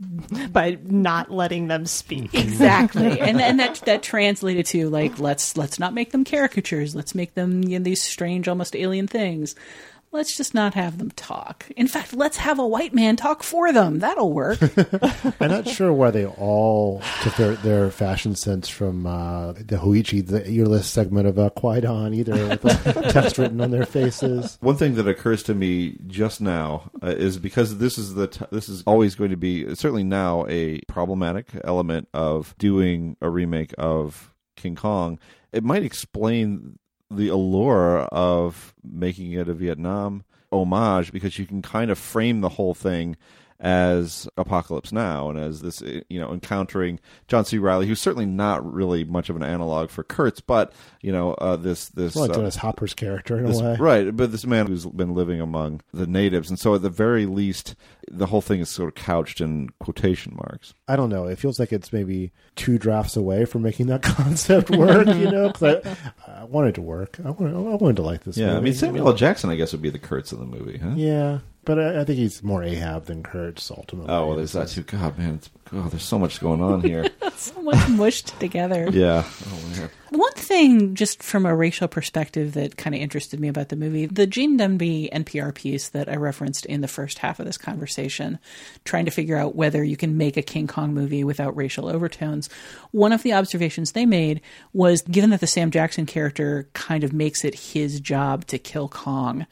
by not letting them speak. Exactly. and and that that translated to like let's let's not make them caricatures. Let's make them you know, these strange almost alien things let's just not have them talk. In fact, let's have a white man talk for them. That'll work. I'm not sure why they all took their, their fashion sense from uh, the Hoichi, the earless segment of uh, Kwaidan, either with the text written on their faces. One thing that occurs to me just now uh, is because this is the t- this is always going to be certainly now a problematic element of doing a remake of King Kong. It might explain the allure of making it a Vietnam homage because you can kind of frame the whole thing as Apocalypse Now and as this, you know, encountering John C. Reilly, who's certainly not really much of an analog for Kurtz, but you know, uh, this this well, uh, Dennis Hopper's character in this, a way, right? But this man who's been living among the natives, and so at the very least, the whole thing is sort of couched in quotation marks. I don't know. It feels like it's maybe two drafts away from making that concept work. you know, because I wanted to work. I wanted, I wanted to like this. Yeah, movie. I mean Samuel L. Jackson, I guess, would be the Kurtz of the movie, huh? Yeah, but I, I think he's more Ahab than Kurtz ultimately. Oh well, there's that too. God, man, it's, oh, there's so much going on here. so much mushed together. Yeah. Oh man. One thing, just from a racial perspective, that kind of interested me about the movie the Gene Demby NPR piece that I referenced in the first half of this conversation, trying to figure out whether you can make a King Kong movie without racial overtones. One of the observations they made was given that the Sam Jackson character kind of makes it his job to kill Kong,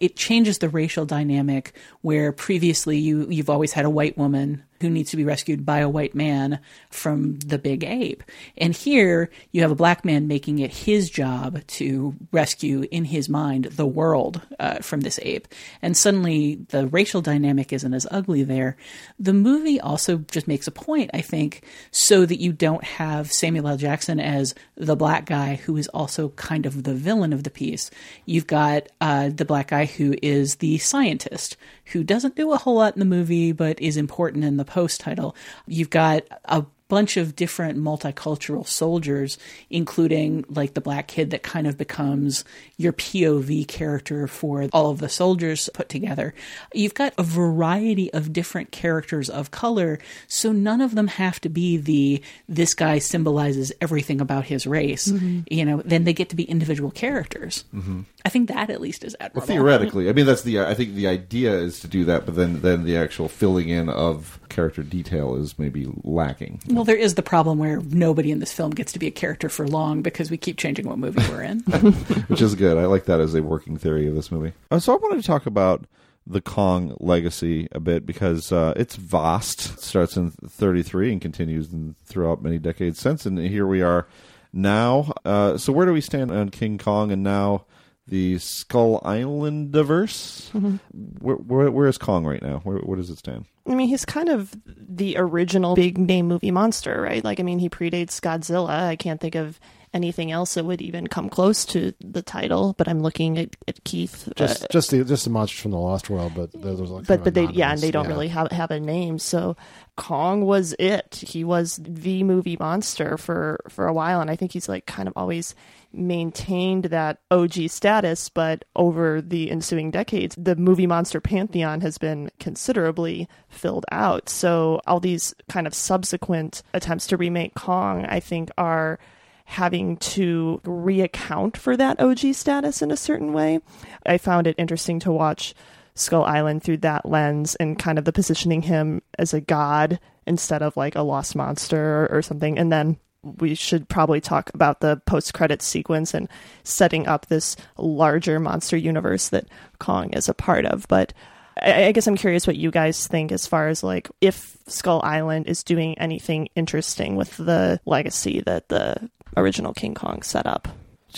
it changes the racial dynamic where previously you you've always had a white woman who needs to be rescued by a white man from the big ape. And here you have a black man making it his job to rescue, in his mind, the world uh, from this ape. And suddenly the racial dynamic isn't as ugly there. The movie also just makes a point, I think, so that you don't have Samuel L. Jackson as the black guy who is also kind of the villain of the piece. You've got uh, the black guy who is the scientist who doesn't do a whole lot in the movie but is important in the post title. You've got a bunch of different multicultural soldiers, including like the black kid that kind of becomes your POV character for all of the soldiers put together. You've got a variety of different characters of color, so none of them have to be the this guy symbolizes everything about his race. Mm-hmm. You know, then they get to be individual characters. Mm-hmm. I think that at least is admirable. Well, theoretically, I mean that's the I think the idea is to do that, but then then the actual filling in of character detail is maybe lacking. Well, there is the problem where nobody in this film gets to be a character for long because we keep changing what movie we're in. Which is good. I like that as a working theory of this movie. Uh, so I wanted to talk about the Kong legacy a bit because uh, it's vast. It starts in 33 and continues in, throughout many decades since. And here we are now. Uh, so where do we stand on King Kong and now the Skull Island diverse. Where, where, where is Kong right now? Where, where does it stand? I mean, he's kind of the original big name movie monster, right? Like, I mean, he predates Godzilla. I can't think of anything else that would even come close to the title. But I'm looking at, at Keith. Just uh, just the just the monsters from the Lost World, but those are like but kind but they yeah, and they don't really have have a name. So Kong was it. He was the movie monster for for a while, and I think he's like kind of always maintained that OG status. But over the ensuing decades, the movie monster pantheon has been considerably filled out. So all these kind of subsequent attempts to remake Kong, I think, are having to reaccount for that OG status in a certain way. I found it interesting to watch Skull Island through that lens and kind of the positioning him as a god instead of like a lost monster or, something. And then we should probably talk about the post credits sequence and setting up this larger monster universe that Kong is a part of. But I, I guess I'm curious what you guys think as far as like if Skull Island is doing anything interesting with the legacy that the original King Kong set up.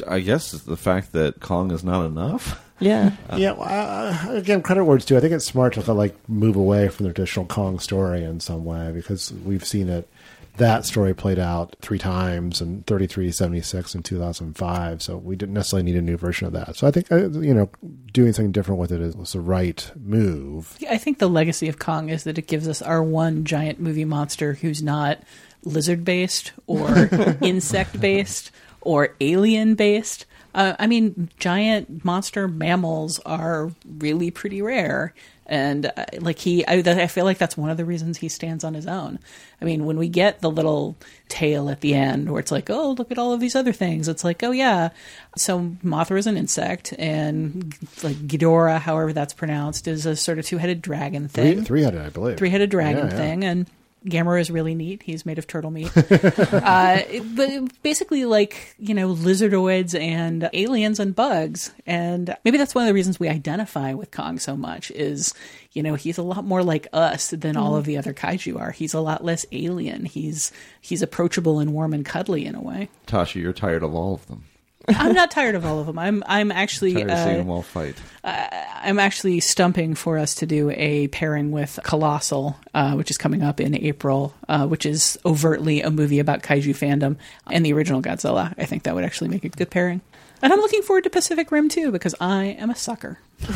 I guess the fact that Kong is not enough. Yeah. yeah. Well, uh, again, credit where it's due. I think it's smart to like move away from the traditional Kong story in some way because we've seen it. That story played out three times in 33, 76, and 2005. So we didn't necessarily need a new version of that. So I think, uh, you know, doing something different with it is was the right move. I think the legacy of Kong is that it gives us our one giant movie monster who's not lizard based or insect based or alien based. Uh, I mean, giant monster mammals are really pretty rare. And uh, like he, I, I feel like that's one of the reasons he stands on his own. I mean, when we get the little tale at the end where it's like, oh, look at all of these other things, it's like, oh yeah, so Mothra is an insect, and like Ghidorah, however that's pronounced, is a sort of two-headed dragon thing, Three, three-headed, I believe. three-headed dragon Yeah, yeah. thing, and Gamera is really neat. He's made of turtle meat. uh, but basically, like, you know, lizardoids and aliens and bugs. And maybe that's one of the reasons we identify with Kong so much is, you know, he's a lot more like us than all Mhm. of the other kaiju are. He's a lot less alien. He's he's approachable and warm and cuddly in a way. Tasha, you're tired of all of them. I'm not tired of all of them. I'm I'm actually Tired of seeing uh, them all fight. I'm actually stumping for us to do a pairing with Colossal, uh, which is coming up in April, uh, which is overtly a movie about kaiju fandom and the original Godzilla. I think that would actually make a good pairing. And I'm looking forward to Pacific Rim too because I am a sucker.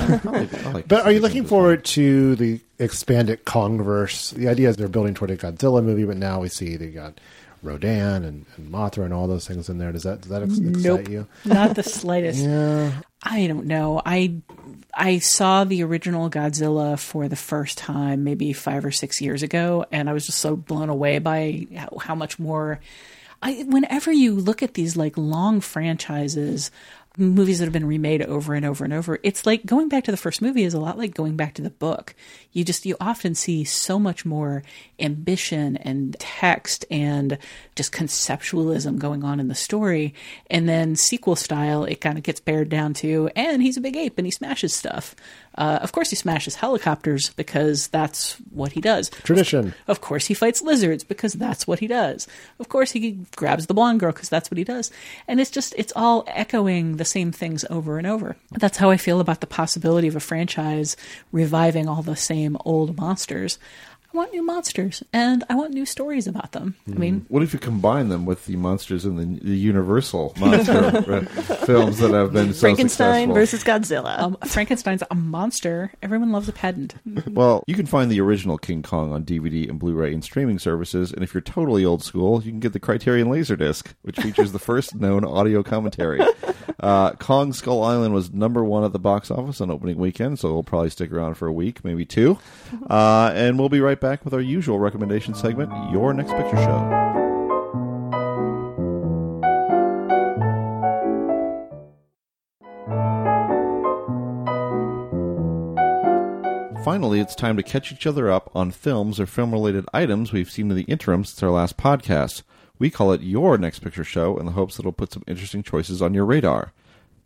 But are you looking forward to the expanded Kongverse? The idea is they're building toward a Godzilla movie, but now we see they got Rodan and, and Mothra and all those things in there. Does that does that ex- excite Nope, you? not the slightest. Yeah. I don't know. I I saw the original Godzilla for the first time maybe five or six years ago, and I was just so blown away by how, how much more. I whenever you look at these like long franchises, movies that have been remade over and over and over, it's like going back to the first movie is a lot like going back to the book. You just you often see so much more ambition and text and just conceptualism going on in the story, and then sequel style, it kind of gets pared down to, and he's a big ape and he smashes stuff. Uh, of course, he smashes helicopters because that's what he does. Tradition. Of course, he fights lizards because that's what he does. Of course, he grabs the blonde girl because that's what he does. And it's just, it's all echoing the same things over and over. That's how I feel about the possibility of a franchise reviving all the same old monsters. I want new monsters and I want new stories about them. I mean, What if you combine them with the monsters in the, the Universal monster uh, films that have been so Frankenstein successful? versus Godzilla. um, Frankenstein's a monster. Everyone loves a pedant. Well, you can find the original King Kong on DVD and Blu-ray and streaming services, and if you're totally old school, you can get the Criterion Laserdisc, which features the first known audio commentary. Uh, Kong Skull Island was number one at the box office on opening weekend, so we'll probably stick around for a week, maybe two. Uh, and we'll be right back with our usual recommendation segment, Your Next Picture Show. Finally, it's time to catch each other up on films or film related items we've seen in the interim since our last podcast. We call it Your Next Picture Show in the hopes that it'll put some interesting choices on your radar.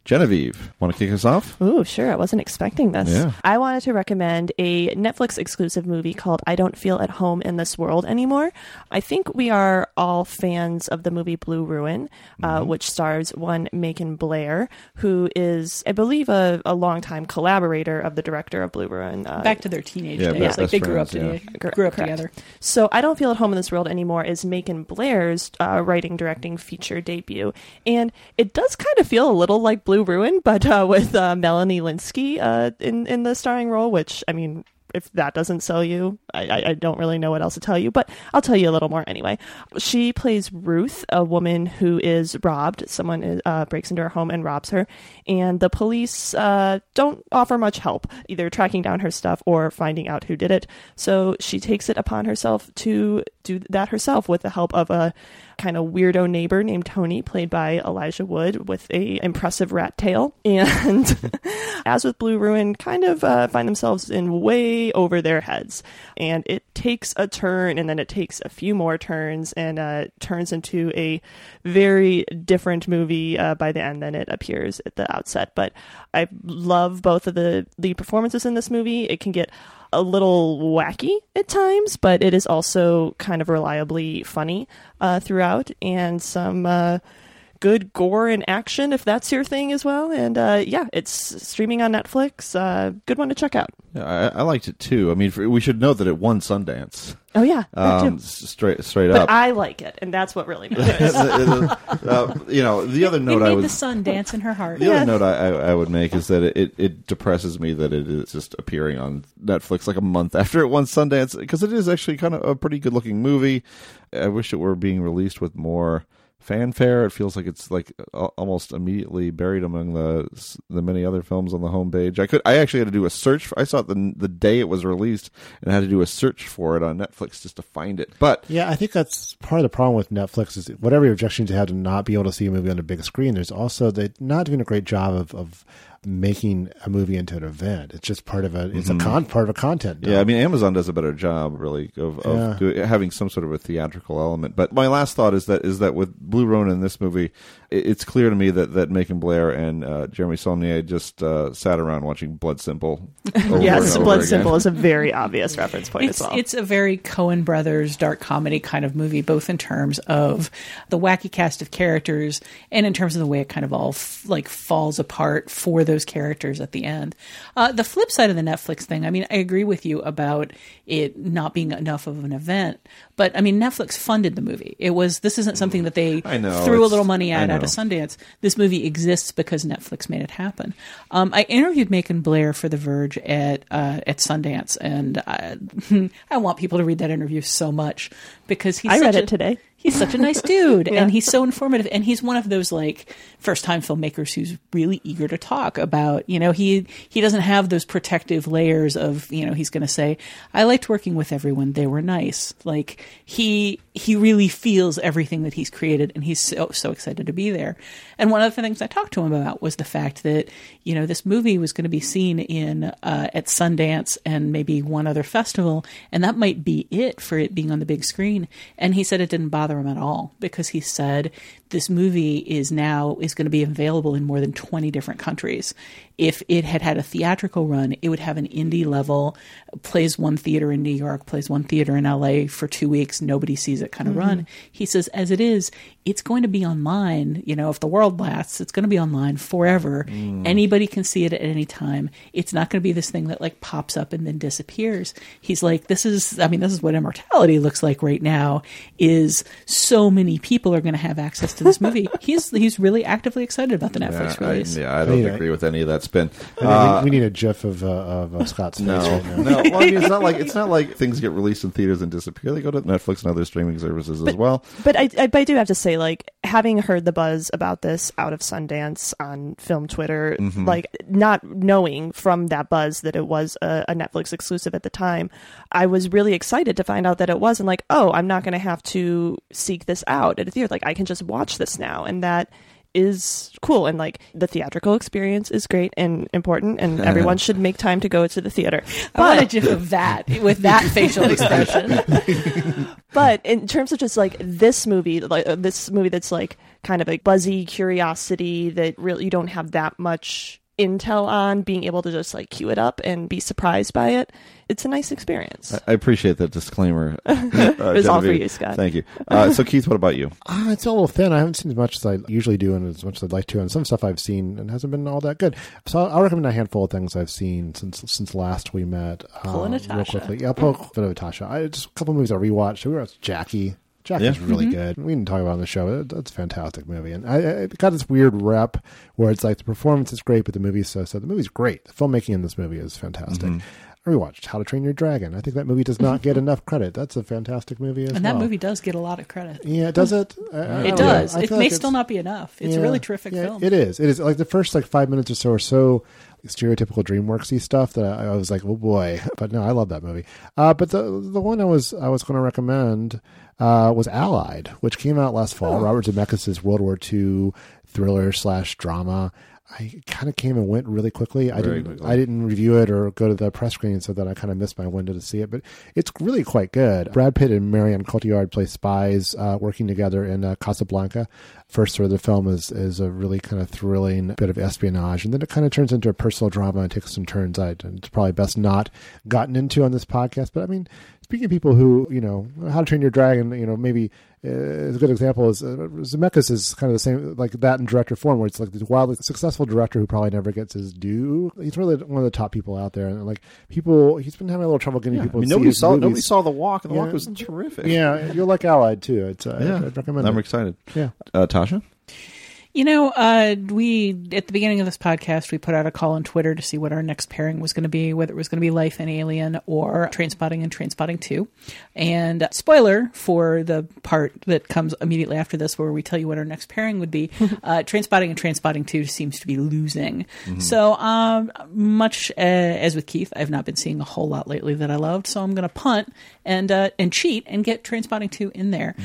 Genevieve, want to kick us off? Ooh, sure. I wasn't expecting this. Yeah. I wanted to recommend a Netflix exclusive movie called I Don't Feel at Home in This World Anymore. I think we are all fans of the movie Blue Ruin, uh, which stars one Macon Blair, who is, I believe, a, a longtime collaborator of the director of Blue Ruin. Uh, Back to their teenage Yeah, days. best- like they best grew up friends, together. Cor- Grew up together. So I don't feel at home in this world anymore is Macon Blair's uh, writing directing feature debut, and it does kind of feel a little like Blue Ruin, but uh, with uh, Melanie Lynskey uh, in in the starring role. Which I mean, if that doesn't sell you, I, I, don't really know what else to tell you. But I'll tell you a little more anyway. She plays Ruth, a woman who is robbed. Someone is, uh, breaks into her home and robs her, and the police uh, don't offer much help, either tracking down her stuff or finding out who did it. So she takes it upon herself to do that herself with the help of a kind of weirdo neighbor named Tony, played by Elijah Wood, with a impressive rat tail. And as with Blue Ruin, kind of uh, find themselves in way over their heads. And it takes a turn, and then it takes a few more turns, and uh, turns into a very different movie uh, by the end than it appears at the outset. But I love both of the the performances in this movie. It can get a little wacky at times, but it is also kind of reliably funny uh, throughout, and some uh, good gore and action if that's your thing as well. And uh, yeah, it's streaming on Netflix. Uh, good one to check out. Yeah, I, I liked it too. I mean, for, we should note that it won Sundance. Oh yeah, that Um, too. straight straight but up. I like it, and that's what really matters. uh, you know, the other It note I made would the sun dance in her heart. The other note I, I, I would make is that it, it depresses me that it is just appearing on Netflix like a month after it won Sundance because it is actually kind of a pretty good looking movie. I wish it were being released with more fanfare. It feels like it's like almost immediately buried among the the many other films on the homepage. I could I actually had to do a search. For, I saw it the the day it was released and I had to do a search for it on Netflix just to find it. But Yeah, I think that's part of the problem with Netflix is whatever your objections you have to not be able to see a movie on a big screen. There's also they're not doing a great job of, of making a movie into an event. It's just part of a it's Mhm. a con part of a content. Yeah, I mean Amazon does a better job really of, of Yeah. do, having some sort of a theatrical element. But my last thought is that is that with Blue Ruin in this movie, it, it's clear to me that that Macon Blair and uh, Jeremy Saulnier just uh, sat around watching Blood Simple. over yes, and over Blood again. Simple is a very obvious reference point it's, as well. It's a very Coen Brothers dark comedy kind of movie, both in terms of the wacky cast of characters and in terms of the way it kind of all f- like falls apart for those characters at the end. Uh, the flip side of the Netflix thing, I mean, I agree with you about it not being enough of an event, but I mean, Netflix funded the movie. It was this isn't something that they I know, threw a little money I at out of Sundance. This movie exists because Netflix made it happen. Um, I interviewed Macon Blair for The Verge at uh, at Sundance, and I, I want people to read that interview so much because he's I such read a- it today. He's such a nice dude, Yeah. and he's so informative, and he's one of those like first time filmmakers who's really eager to talk about. You know, he he doesn't have those protective layers of you know he's going to say I liked working with everyone; they were nice. Like he he really feels everything that he's created, and he's so so excited to be there. And one of the things I talked to him about was the fact that you know this movie was going to be seen in uh, at Sundance and maybe one other festival, and that might be it for it being on the big screen. And he said it didn't bother him at all because he said this movie is now is going to be available in more than 20 different countries. If it had had a theatrical run, it would have an indie level, plays one theater in New York, plays one theater in LA for two weeks, nobody sees it kind of Mhm. run. He says, as it is, it's going to be online. You know, if the world lasts, it's going to be online forever. Mm. Anybody can see it at any time. It's not going to be this thing that like pops up and then disappears. He's like, this is, I mean, this is what immortality looks like right now. Is so many people are going to have access to this movie. he's he's really actively excited about the Netflix yeah, I, release. yeah, I don't Yeah. agree with any of that spin. Uh, we, we need a GIF of uh, of uh, Scott's face. no, right now. no. Well, I mean, it's not like it's not like things get released in theaters and disappear. They go to Netflix and other streaming services as well. But I, I, but I do have to say, like, having heard the buzz about this out of Sundance on film Twitter, Mhm. like, not knowing from that buzz that it was a, a Netflix exclusive at the time, I was really excited to find out that it was, and like, oh, I'm not going to have to seek this out at a theater. Like, I can just watch this now, and that is cool and like the theatrical experience is great and important and everyone should make time to go to the theater. I want a gif of that with that facial expression. but in terms of just like this movie, like uh, this movie that's like kind of a buzzy curiosity that really you don't have that much intel on, being able to just like cue it up and be surprised by it, it's a nice experience. I appreciate that disclaimer. It was all for you, Scott. Thank you. Uh, so, Keith, what about you? Uh, it's a little thin. I haven't seen as much as I usually do and as much as I'd like to. And some stuff I've seen and hasn't been all that good. So I'll recommend a handful of things I've seen since since last we met. Pull a um, Natasha. Real quickly. Yeah, I'll pull a bit of Natasha. I, just a couple movies I rewatched. We were at Jackie. Jackie's Yeah. really Mm-hmm. good. We didn't talk about it on the show. It- It's a fantastic movie. And I, I it got this weird rep where it's like the performance is great, but the movie's so so. The movie's great. The filmmaking in this movie is fantastic. Mm-hmm. I rewatched How to Train Your Dragon. I think that movie does not get enough credit. That's a fantastic movie as And that well. movie does get a lot of credit. Yeah, does it? I- I It does. It may like still not be enough. It's a really terrific Yeah, film. It is. It is. Like the first like five minutes or so are so stereotypical DreamWorksy stuff that I, I was like, oh boy. But no, I love that movie. Uh, but the the one I was I was going to recommend uh, was Allied, which came out last fall. Oh. Robert Zemeckis' World War II thriller slash drama. I kind of came and went really quickly. I didn't. quickly. I didn't review it or go to the press screening, so that I kind of missed my window to see it. But it's really quite good. Brad Pitt and Marianne Cotillard play spies uh, working together in uh, Casablanca. First third of the film is is a really kind of thrilling bit of espionage, and then it kind of turns into a personal drama and takes some turns. I it's probably best not gotten into on this podcast. But I mean, speaking of people who you know how to train your dragon, you know maybe uh, a good example is uh, Zemeckis is kind of the same like that in director form, where it's like this wildly successful director who probably never gets his due. He's really one of the top people out there, and like people, he's been having a little trouble getting Yeah, people. I mean, to nobody saw movies. nobody saw the walk, and the Yeah. walk was terrific. Yeah, you'll like Allied too. It's uh, yeah. I'd, I'd recommend. I'm it. excited. Yeah. uh, Tasha. You know, uh, we at the beginning of this podcast, we put out a call on Twitter to see what our next pairing was going to be, whether it was going to be Life and Alien or Trainspotting and Trainspotting Two. And uh, spoiler for the part that comes immediately after this, where we tell you what our next pairing would be, uh, Trainspotting and Trainspotting Two seems to be losing. So, um, much uh, as with Keith, I've not been seeing a whole lot lately that I loved, so I'm going to punt and uh, and cheat and get Trainspotting Two in there.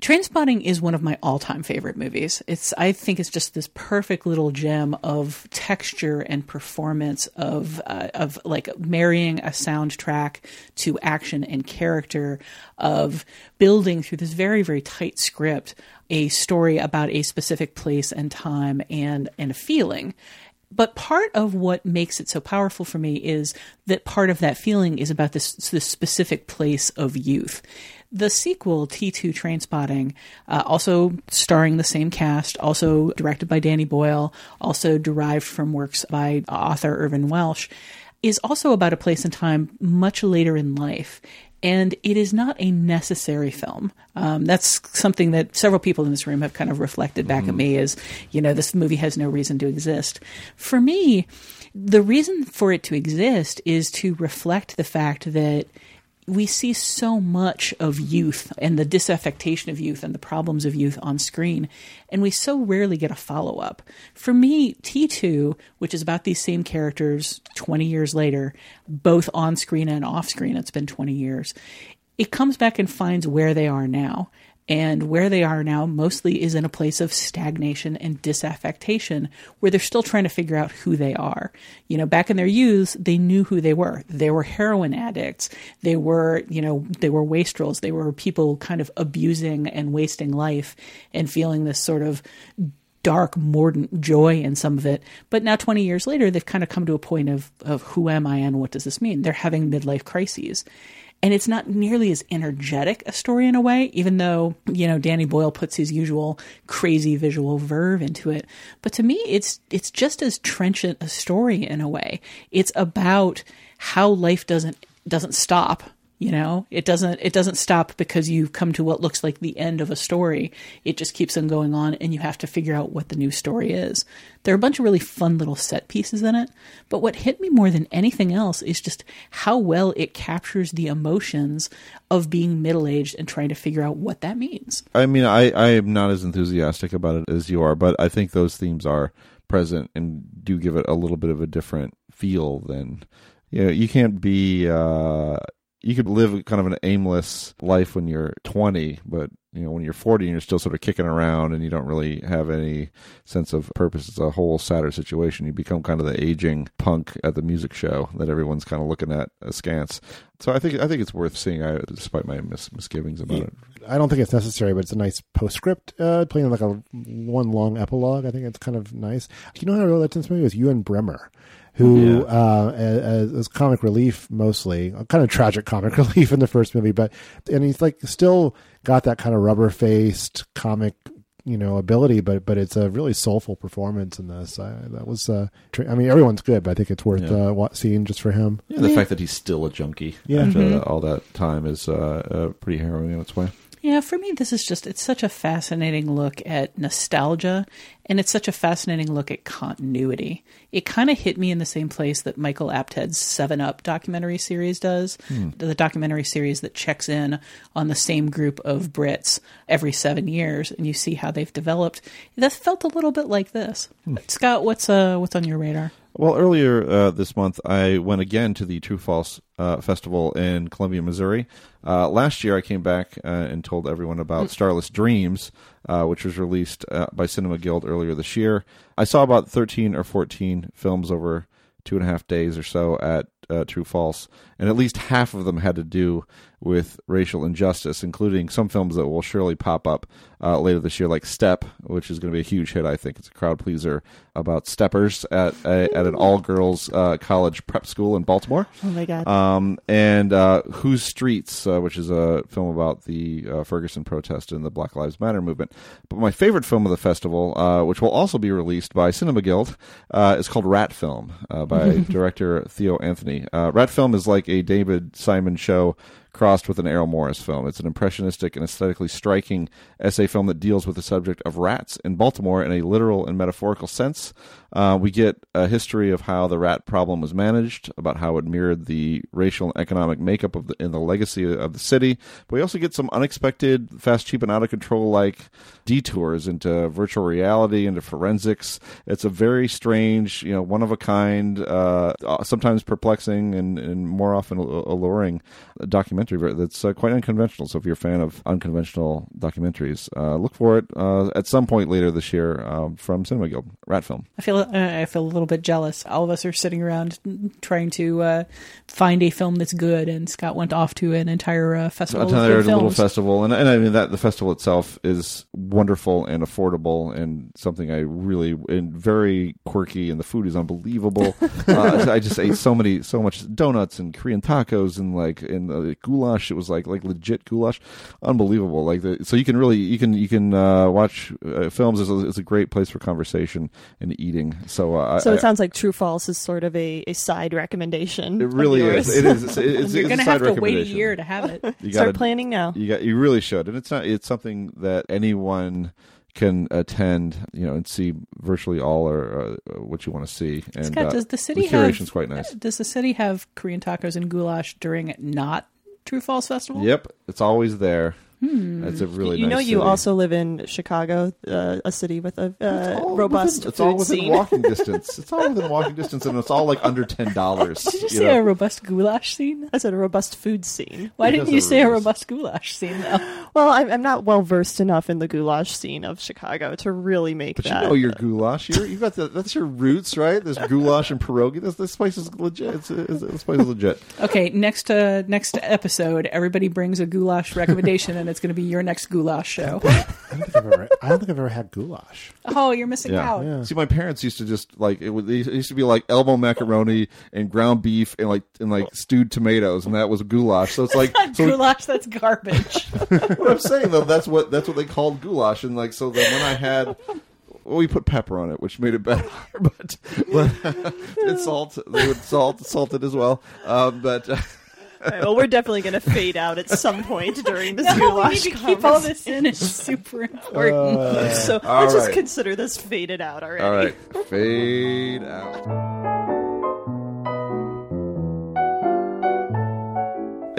Trainspotting is one of my all-time favorite movies. It's I think it's just this perfect little gem of texture and performance of uh, of like marrying a soundtrack to action and character of building through this very very tight script a story about a specific place and time and and a feeling. But part of what makes it so powerful for me is that part of that feeling is about this, this specific place of youth. The sequel, T2 Trainspotting, uh, also starring the same cast, also directed by Danny Boyle, also derived from works by author Irvin Welsh, is also about a place and time much later in life. And it is not a necessary film. Um, that's something that several people in this room have kind of reflected back at me is, you know, this movie has no reason to exist. For me, the reason for it to exist is to reflect the fact that we see so much of youth and the disaffectation of youth and the problems of youth on screen, and we so rarely get a follow up. For me, T2, which is about these same characters 20 years later, both on screen and off screen, it's been 20 years, it comes back and finds where they are now. And where they are now mostly is in a place of stagnation and disaffectation where they're still trying to figure out who they are. You know, back in their youth, they knew who they were. They were heroin addicts. They were, you know, they were wastrels. They were people kind of abusing and wasting life and feeling this sort of dark, mordant joy in some of it. But now, 20 years later, they've kind of come to a point of, of who am I and what does this mean? They're having midlife crises. And it's not nearly as energetic a story in a way, even though, you know, Danny Boyle puts his usual crazy visual verve into it. But to me, it's, it's just as trenchant a story in a way. It's about how life doesn't, doesn't stop you know? It doesn't it doesn't stop because you've come to what looks like the end of a story. It just keeps on going on and you have to figure out what the new story is. There are a bunch of really fun little set pieces in it but what hit me more than anything else is just how well it captures the emotions of being middle-aged and trying to figure out what that means. I mean, I, I am not as enthusiastic about it as you are, but I think those themes are present and do give it a little bit of a different feel than you know, you can't be uh you could live kind of an aimless life when you're 20, but you know when you're 40 and you're still sort of kicking around and you don't really have any sense of purpose. It's a whole sadder situation. You become kind of the aging punk at the music show that everyone's kind of looking at askance. So I think I think it's worth seeing, I, despite my mis- misgivings about it. I don't think it's necessary, but it's a nice postscript, uh, playing like a one long epilogue. I think it's kind of nice. You know how I really liked this movie was Ewen Bremner, who Yeah. uh, as, as comic relief mostly, kind of tragic comic relief in the first movie, but and he's like still got that kind of rubber faced comic. You know, ability, but but it's a really soulful performance in this. I, that was, uh, tr- I mean, everyone's good, but I think it's worth Yeah. uh, seeing just for him. Yeah, the fact that he's still a junkie Yeah. after Mhm. all that time is uh, uh, pretty harrowing in its way. Yeah, for me, this is just, it's such a fascinating look at nostalgia, and it's such a fascinating look at continuity. It kind of hit me in the same place that Michael Apted's Seven Up documentary series does, Hmm. the documentary series that checks in on the same group of Brits every seven years, and you see how they've developed. That felt a little bit like this. Scott, what's uh, what's on your radar? Well, earlier uh, this month, I went again to the True False uh, Festival in Columbia, Missouri. Uh, last year, I came back uh, and told everyone about Starless Dreams, uh, which was released uh, by Cinema Guild earlier this year. I saw about 13 or 14 films over two and a half days or so at uh, True False, and at least half of them had to do with racial injustice, including some films that will surely pop up uh, later this year, like Step, which is going to be a huge hit. I think it's a crowd pleaser about steppers at a, at an all girls uh, college prep school in Baltimore. Oh my God. Um, and uh, Whose Streets, uh, which is a film about the uh, Ferguson protest and the Black Lives Matter movement. But my favorite film of the festival, uh, which will also be released by Cinema Guild, uh, is called Rat Film uh, by director Theo Anthony. Uh, Rat Film is like a David Simon show crossed with an Errol Morris film. It's an impressionistic and aesthetically striking essay film that deals with the subject of rats in Baltimore in a literal and metaphorical sense. Uh, we get a history of how the rat problem was managed, about how it mirrored the racial and economic makeup of the the legacy of the city. But we also get some unexpected, fast, cheap, and out of control like detours into virtual reality, into forensics. It's a very strange, you know, one of a kind, uh, sometimes perplexing and, and more often alluring documentary that's uh, quite unconventional. So if you're a fan of unconventional documentaries, uh, look for it uh, at some point later this year um, from Cinema Guild, Rat Film. I feel uh, I feel a little bit jealous. All of us are sitting around trying to uh, find a film that's good, and Scott went off to an entire uh, festival. good little festival, and, and I mean that the festival itself is wonderful and affordable, and something I really and very quirky, and the food is unbelievable. uh, I just ate so many, so much donuts and Korean tacos and like and the goulash. It was like like legit goulash, unbelievable. Like the, so you can really you can you can uh, watch uh, films. It's a, it's a great place for conversation and eating. So uh, So I, it sounds like True False is sort of a, a side recommendation. It really is. It is. It's, it's, You're it's gonna a have to wait a year to have it. You Start gotta- planning now. You got. You really should, and it's not. It's something that anyone can attend. You know, and see virtually all or uh, what you want to see. And Scott, uh, does the city the have curation's quite nice. Does the city have Korean tacos and goulash during not True False Festival? Yep, it's always there. Hmm. It's a really you nice know you city. also live in Chicago, uh, a city with a uh, all robust within, it's food all within scene. walking distance. It's all within walking distance, and it's all like under ten dollars. Did you say a robust goulash scene? I said a robust food scene. Why Because didn't you of say a robust- robust goulash scene though? Well, I'm, I'm not well versed enough in the goulash scene of Chicago to really make But that. you know your goulash. You're, you got the, that's your roots, right? This goulash and pierogi. This, this place is legit. It's, it's, this place is legit. Okay, next uh, next episode, everybody brings a goulash recommendation, and it's going to be your next goulash show. I don't think I've ever, I don't think I've ever had goulash. oh, you're missing out. Yeah. See, my parents used to just like it, would, it used to be like elbow macaroni and ground beef and like and like stewed tomatoes, and that was goulash. So it's like so goulash, that's garbage. what I'm saying though, that's what that's what they called goulash, and like so then when I had. Well, we put pepper on it, which made it better, but, but it's salt. They would salt salt it as well. Um, but All right, well, we're definitely going to fade out at some point during this No, we goulash need to keep all this in. It's super important. Uh, so let's just consider this faded out already. all right, fade out.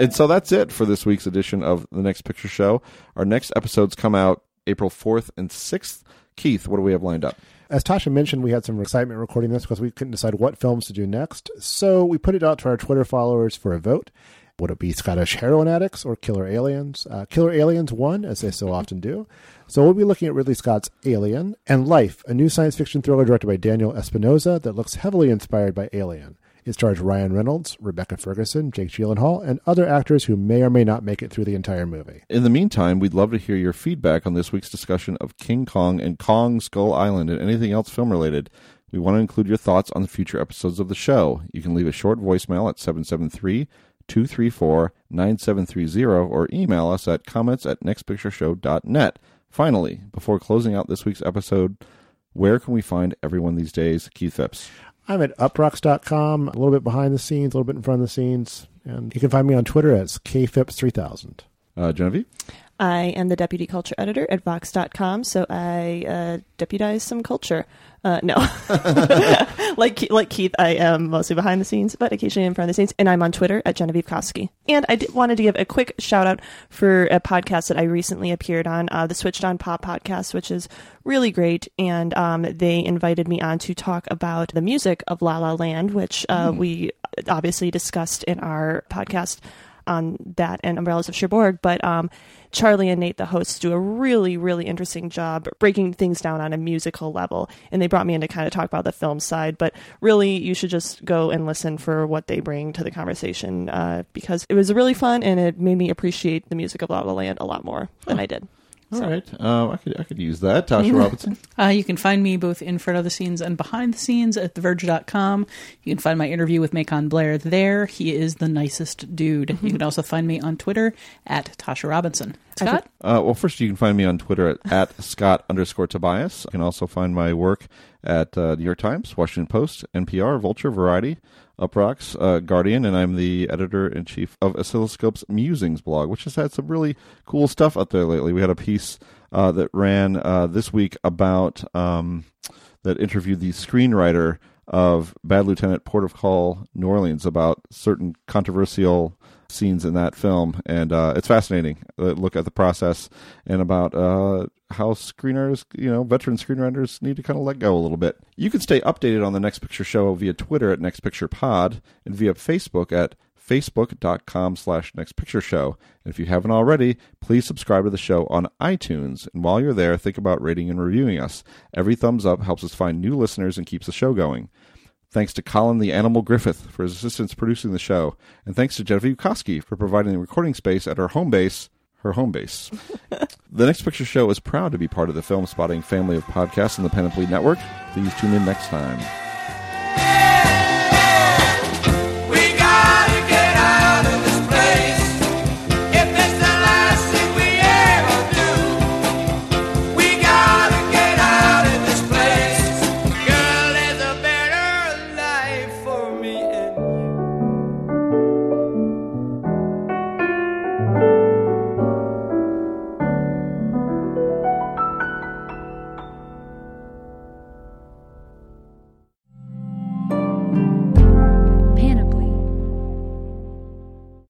And so that's it for this week's edition of the Next Picture Show. Our next episodes come out April 4th and 6th. Keith, what do we have lined up? As Tasha mentioned, we had some excitement recording this because we couldn't decide what films to do next. So we put it out to our Twitter followers for a vote. Would it be Scottish heroin addicts or killer aliens? Uh, killer aliens won, as they so often do. So we'll be looking at Ridley Scott's Alien and Life, a new science fiction thriller directed by Daniel Espinosa that looks heavily inspired by Alien. It stars Ryan Reynolds, Rebecca Ferguson, Jake Gyllenhaal, and other actors who may or may not make it through the entire movie. In the meantime, we'd love to hear your feedback on this week's discussion of King Kong and Kong Skull Island and anything else film related. We want to include your thoughts on the future episodes of the show. You can leave a short voicemail at 773 234 9730 or email us at comments at nextpictureshow.net. Finally, before closing out this week's episode, where can we find everyone these days? Keith Phipps. I'm at uproxx.com, a little bit behind the scenes, a little bit in front of the scenes. And you can find me on Twitter as kphipps3000. Uh, Genevieve? I am the deputy culture editor at Vox.com, so I uh, deputize some culture. Uh, no, like like Keith, I am mostly behind the scenes, but occasionally in front of the scenes. And I'm on Twitter at Genevieve Koski. And I did, wanted to give a quick shout out for a podcast that I recently appeared on, uh, the Switched on Pop podcast, which is really great. And um, they invited me on to talk about the music of La La Land, which uh, Mm. we obviously discussed in our podcast on that and Umbrellas of Cherbourg. But um, Charlie and Nate, the hosts, do a really, really interesting job breaking things down on a musical level. And they brought me in to kind of talk about the film side. But really, you should just go and listen for what they bring to the conversation uh, because it was really fun and it made me appreciate the music of La La Land a lot more than I did. All right, uh, I could I could use that. Tasha Robinson. Uh, you can find me both in front of the scenes and behind the scenes at theverge.com. You can find my interview with Macon Blair there. He is the nicest dude. You can also find me on Twitter at Tasha Robinson. Scott? Uh, well, first you can find me on Twitter at, at Scott underscore Tobias. You can also find my work at uh, New York Times, Washington Post, NPR, Vulture, Variety, Uproxx, uh, Guardian, and I'm the editor in chief of Oscilloscope's Musings blog, which has had some really cool stuff out there lately. We had a piece uh, that ran uh, this week about um, that interviewed the screenwriter of Bad Lieutenant, Port of Call, New Orleans, about certain controversial scenes in that film, and uh, it's fascinating. Uh, look at the process and about uh, how screenwriters, you know, veteran screenwriters need to kind of let go a little bit. You can stay updated on the Next Picture Show via Twitter at Next Picture Pod and via Facebook at facebook.com slash next picture show and if you haven't already please subscribe to the show on itunes and while you're there think about rating and reviewing us every thumbs up helps us find new listeners and keeps the show going Thanks to Colin the Animal Griffith for his assistance producing the show, and thanks to Genevieve Koski for providing the recording space at her home base, her home base. the Next Picture Show is proud to be part of the Filmspotting family of podcasts on the Panoply Network. Please tune in next time.